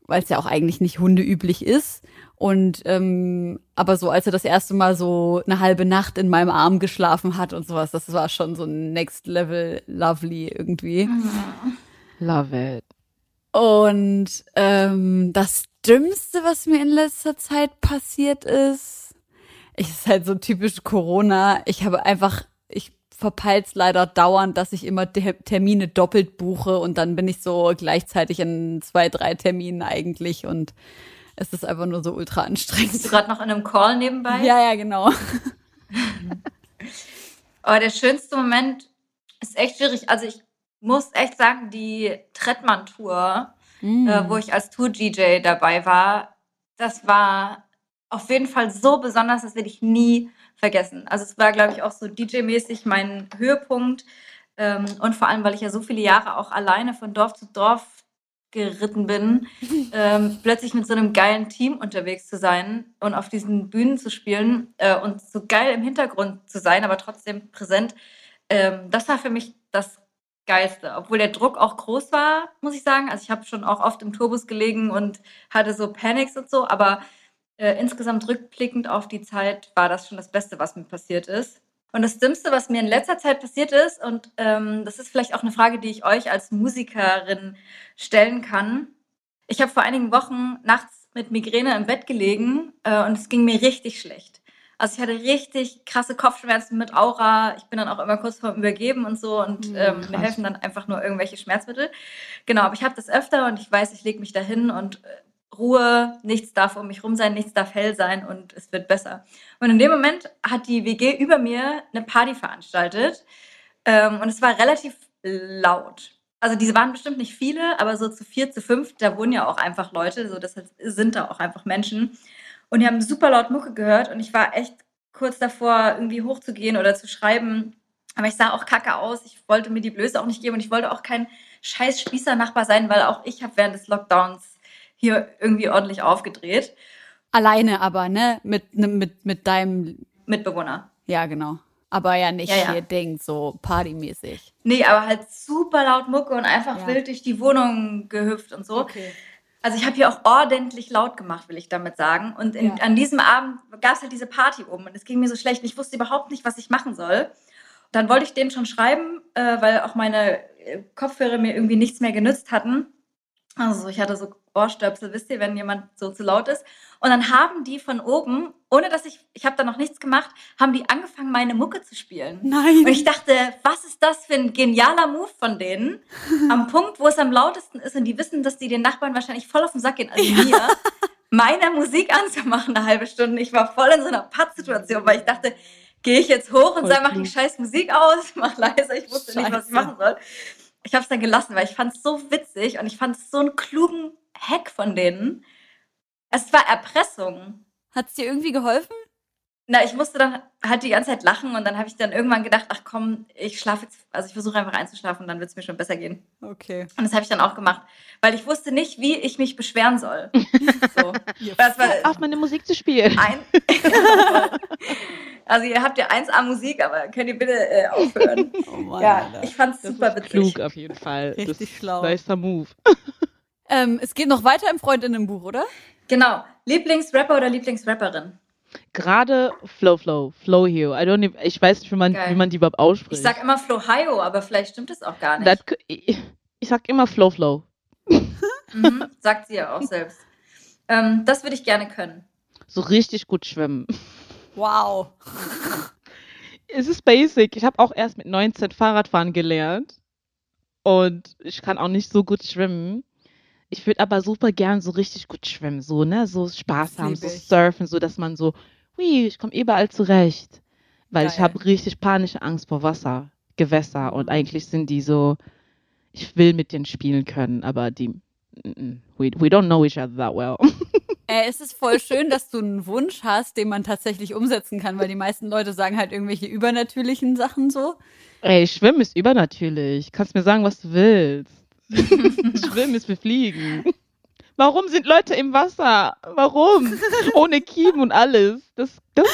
weil es ja auch eigentlich nicht hundeüblich ist. Und ähm, aber so, als er das erste Mal so eine halbe Nacht in meinem Arm geschlafen hat und sowas, das war schon so next level lovely irgendwie. Love it. Und ähm, das Dümmste, was mir in letzter Zeit passiert ist, ist halt so typisch Corona. Ich habe einfach, ich verpeil's leider dauernd, dass ich immer Te- Termine doppelt buche und dann bin ich so gleichzeitig in zwei, drei Terminen eigentlich und es ist einfach nur so ultra Bist du anstrengend. gerade noch in einem Call nebenbei? Ja, ja, genau. Aber der schönste Moment ist echt schwierig. Also ich muss echt sagen, die Trettmann-Tour, Mhm. äh, wo ich als Tour-DJ dabei war, das war auf jeden Fall so besonders, das werde ich nie vergessen. Also es war, glaube ich, auch so DJ-mäßig mein Höhepunkt. Ähm, und vor allem, weil ich ja so viele Jahre auch alleine von Dorf zu Dorf geritten bin, ähm, plötzlich mit so einem geilen Team unterwegs zu sein und auf diesen Bühnen zu spielen äh, und so geil im Hintergrund zu sein, aber trotzdem präsent, ähm, das war für mich das Geilste. Obwohl der Druck auch groß war, muss ich sagen. Also ich habe schon auch oft im Tourbus gelegen und hatte so Panics und so, aber äh, insgesamt rückblickend auf die Zeit war das schon das Beste, was mir passiert ist. Und das Dümmste, was mir in letzter Zeit passiert ist, und ähm, das ist vielleicht auch eine Frage, die ich euch als Musikerin stellen kann. Ich habe vor einigen Wochen nachts mit Migräne im Bett gelegen äh, und es ging mir richtig schlecht. Also ich hatte richtig krasse Kopfschmerzen mit Aura. Ich bin dann auch immer kurz vorm Übergeben und so und hm, ähm, mir helfen dann einfach nur irgendwelche Schmerzmittel. Genau, aber ich habe das öfter und ich weiß, ich lege mich dahin und äh, Ruhe, nichts darf um mich rum sein, nichts darf hell sein und es wird besser. Und in dem Moment hat die WG über mir eine Party veranstaltet ähm, und es war relativ laut. Also diese waren bestimmt nicht viele, aber so zu vier, zu fünf, da wohnen ja auch einfach Leute, so deshalb sind da auch einfach Menschen. Und die haben super laut Mucke gehört und ich war echt kurz davor, irgendwie hochzugehen oder zu schreiben. Aber ich sah auch kacke aus. Ich wollte mir die Blöße auch nicht geben und ich wollte auch kein scheiß Spießer-Nachbar sein, weil auch ich habe während des Lockdowns hier irgendwie ordentlich aufgedreht. Alleine aber, ne? Mit, mit, mit deinem Mitbewohner. Ja, genau. Aber ja nicht ja, ja. hier Ding, so partymäßig. Nee, aber halt super laut Mucke und einfach ja. wild durch die Wohnung gehüpft und so. Okay. Also ich habe hier auch ordentlich laut gemacht, will ich damit sagen. Und in, an diesem Abend gab es halt diese Party oben und es ging mir so schlecht. Ich wusste überhaupt nicht, was ich machen soll. Dann wollte ich denen schon schreiben, äh, weil auch meine äh, Kopfhörer mir irgendwie nichts mehr genützt hatten. Also ich hatte so Ohrstöpsel, wisst ihr, wenn jemand so zu laut ist. Und dann haben die von oben, ohne dass ich, ich habe da noch nichts gemacht, haben die angefangen, meine Mucke zu spielen. Nein. Und ich dachte, was ist das für ein genialer Move von denen? Am Punkt, wo es am lautesten ist und die wissen, dass die den Nachbarn wahrscheinlich voll auf den Sack gehen, also ja. mir, meine Musik anzumachen eine halbe Stunde. Ich war voll in so einer Pattsituation, weil ich dachte, gehe ich jetzt hoch und sage, mach die scheiß Musik aus, mach leiser, ich wusste Scheiße. nicht, was ich machen soll. Ich habe es dann gelassen, weil ich fand es so witzig und ich fand es so einen klugen Hack von denen. Es war Erpressung. Hat es dir irgendwie geholfen? Na, ich musste dann halt die ganze Zeit lachen und dann habe ich dann irgendwann gedacht, ach komm, ich schlafe jetzt, also ich versuche einfach einzuschlafen und dann wird es mir schon besser gehen. Okay. Und das habe ich dann auch gemacht, weil ich wusste nicht, wie ich mich beschweren soll. so. das war, auf meine Musik zu spielen. Ein also ihr habt ja 1A Musik, aber könnt ihr bitte äh, aufhören? Oh Mann, ja, Alter. ich fand es super witzig. Klug auf jeden Fall. Richtig das schlau. Nicer Move. Ähm, es geht noch weiter im Freundinnenbuch, oder? Genau. Lieblingsrapper oder Lieblingsrapperin? Gerade Flow Flow, Flow Hio. I don't even, ich weiß nicht, wie man, wie man die überhaupt ausspricht. Ich sag immer Flow Hio, aber vielleicht stimmt es auch gar nicht. Das, ich, ich sag immer Flow Flow. mhm, sagt sie ja auch selbst. Ähm, das würde ich gerne können. So richtig gut schwimmen. Wow. es ist basic. Ich habe auch erst mit 19 Fahrradfahren gelernt. Und ich kann auch nicht so gut schwimmen. Ich würde aber super gern so richtig gut schwimmen, so, ne? So Spaß haben, so surfen, so dass man so, hui, ich komme überall zurecht. Weil Geil. ich habe richtig panische Angst vor Wasser, Gewässer und eigentlich sind die so, ich will mit denen spielen können, aber die, we, we don't know each other that well. Äh, es ist voll schön, dass du einen Wunsch hast, den man tatsächlich umsetzen kann, weil die meisten Leute sagen halt irgendwelche übernatürlichen Sachen so. Ey, Schwimmen ist übernatürlich. Kannst mir sagen, was du willst. Schwimmen ist befliegen. Warum sind Leute im Wasser? Warum? Ohne Kiemen und alles. Das, das,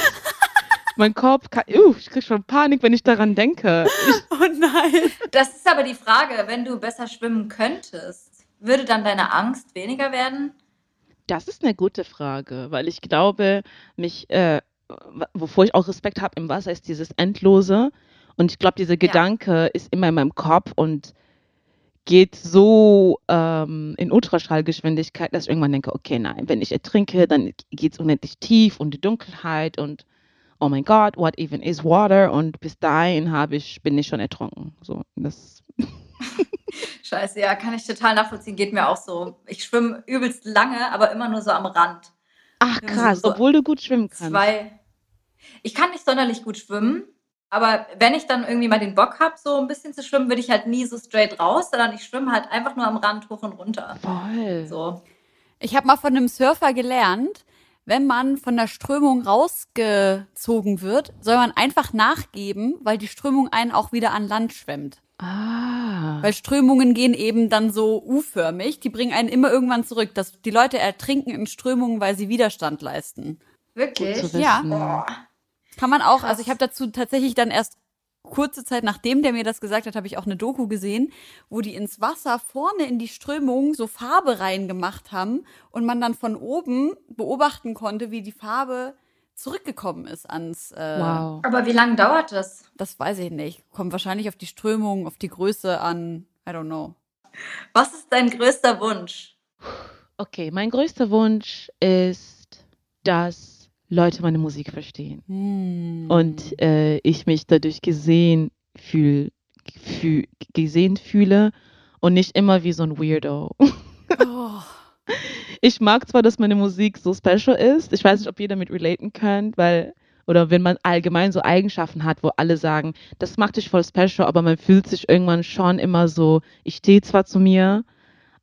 mein Kopf kann, uh, ich krieg schon Panik, wenn ich daran denke. Ich, oh nein. Das ist aber die Frage, wenn du besser schwimmen könntest, würde dann deine Angst weniger werden? Das ist eine gute Frage, weil ich glaube, mich, äh, wovor ich auch Respekt habe im Wasser, ist dieses Endlose. Und ich glaube, dieser Gedanke ja. ist immer in meinem Kopf und geht so ähm, in Ultraschallgeschwindigkeit, dass ich irgendwann denke, okay, nein, wenn ich ertrinke, dann geht es unendlich tief und die Dunkelheit und oh mein Gott, what even is water? Und bis dahin habe ich, bin ich schon ertrunken. So, das Scheiße, ja, kann ich total nachvollziehen. Geht mir auch so. Ich schwimme übelst lange, aber immer nur so am Rand. Ach krass, so obwohl du gut schwimmen kannst. Zwei. Ich kann nicht sonderlich gut schwimmen, aber wenn ich dann irgendwie mal den Bock habe, so ein bisschen zu schwimmen, würde ich halt nie so straight raus, sondern ich schwimme halt einfach nur am Rand hoch und runter. Voll. So. Ich habe mal von einem Surfer gelernt, wenn man von der Strömung rausgezogen wird, soll man einfach nachgeben, weil die Strömung einen auch wieder an Land schwemmt. Ah. Weil Strömungen gehen eben dann so U-förmig. Die bringen einen immer irgendwann zurück. Das, die Leute ertrinken in Strömungen, weil sie Widerstand leisten. Wirklich? Ja. Boah. Kann man auch, Krass. also ich habe dazu tatsächlich dann erst kurze Zeit nachdem der mir das gesagt hat, habe ich auch eine Doku gesehen, wo die ins Wasser vorne in die Strömung so Farbe reingemacht haben und man dann von oben beobachten konnte, wie die Farbe zurückgekommen ist ans. Äh, Wow. Aber wie lange dauert das? Das weiß ich nicht. Kommt wahrscheinlich auf die Strömung, auf die Größe an. I don't know. Was ist dein größter Wunsch? Okay, mein größter Wunsch ist, dass Leute meine Musik verstehen. Hm. und äh, ich mich dadurch gesehen fühl, fühl, gesehen fühle und nicht immer wie so ein Weirdo. Ich mag zwar, dass meine Musik so special ist. Ich weiß nicht, ob ihr damit relaten könnt, weil oder wenn man allgemein so Eigenschaften hat, wo alle sagen, das macht dich voll special, aber man fühlt sich irgendwann schon immer so, ich stehe zwar zu mir,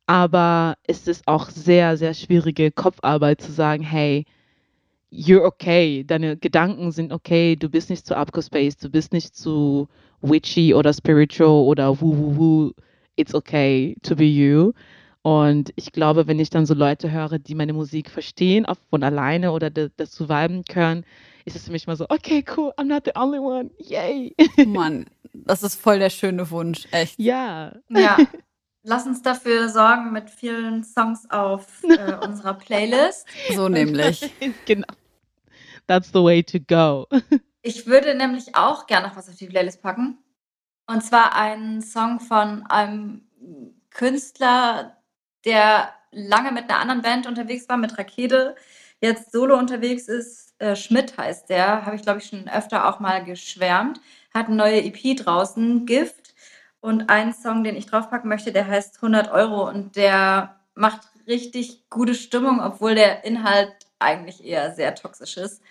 aber es ist auch sehr, sehr schwierige Kopfarbeit zu sagen, hey, you're okay, deine Gedanken sind okay, du bist nicht zu abgespaced, du bist nicht zu witchy oder spiritual oder woo woo woo, it's okay to be you. Und ich glaube, wenn ich dann so Leute höre, die meine Musik verstehen, auch von alleine oder da- dazu viben können, ist es für mich mal so, okay, cool, I'm not the only one, yay. Mann, das ist voll der schöne Wunsch, echt. ja. Ja. Lass uns dafür sorgen mit vielen Songs auf äh, unserer Playlist. So nämlich. genau. That's the way to go. Ich würde nämlich auch gerne noch was auf die Playlist packen. Und zwar einen Song von einem Künstler, der lange mit einer anderen Band unterwegs war, mit Rakete, jetzt solo unterwegs ist. Äh, Schmidt heißt der, habe ich glaube ich schon öfter auch mal geschwärmt. Hat eine neue EP draußen, Gift. Und einen Song, den ich draufpacken möchte, der heißt 100 Euro und der macht richtig gute Stimmung, obwohl der Inhalt eigentlich eher sehr toxisch ist.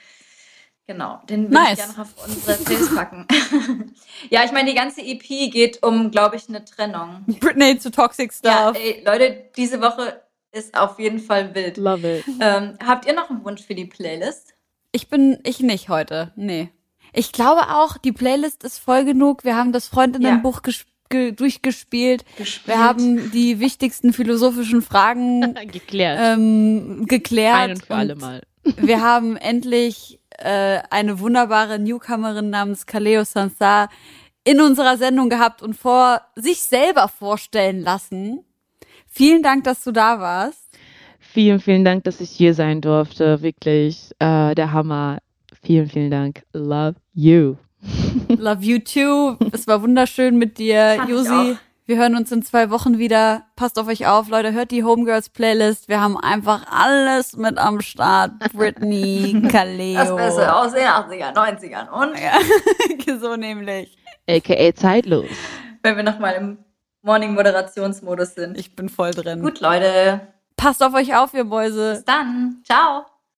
Genau, den würde Nice. ich gerne noch auf unsere Playlist packen. ja, ich meine, die ganze EP geht um, glaube ich, eine Trennung. Britney zu Toxic Ja, Stuff. ey, Leute, diese Woche ist auf jeden Fall wild. Love it. Ähm, habt ihr noch einen Wunsch für die Playlist? Ich bin, ich nicht heute. Nee. Ich glaube auch, die Playlist ist voll genug. Wir haben das Freundinnenbuch ges- ge- durchgespielt. Gespielt. Wir haben die wichtigsten philosophischen Fragen Geklärt. ähm, geklärt. Ein und für alle Mal. Wir haben endlich äh, eine wunderbare Newcomerin namens Kaleo Sansar in unserer Sendung gehabt und vor sich selber vorstellen lassen. Vielen Dank, dass du da warst. Vielen, vielen Dank, dass ich hier sein durfte. Wirklich äh, der Hammer. Vielen, vielen Dank. Love you. Love you too. Es war wunderschön mit dir, Fand ich Josi. Wir hören uns in zwei Wochen wieder. Passt auf euch auf, Leute. Hört die Homegirls Playlist. Wir haben einfach alles mit am Start. Britney, Kaleo. Das Beste aus den 80er, 90ern. Und Ja, so nämlich. AKA zeitlos. wenn wir nochmal im Morning-Moderationsmodus sind. Ich bin voll drin. Gut, Leute. Passt auf euch auf, ihr Mäuse. Bis dann. Ciao.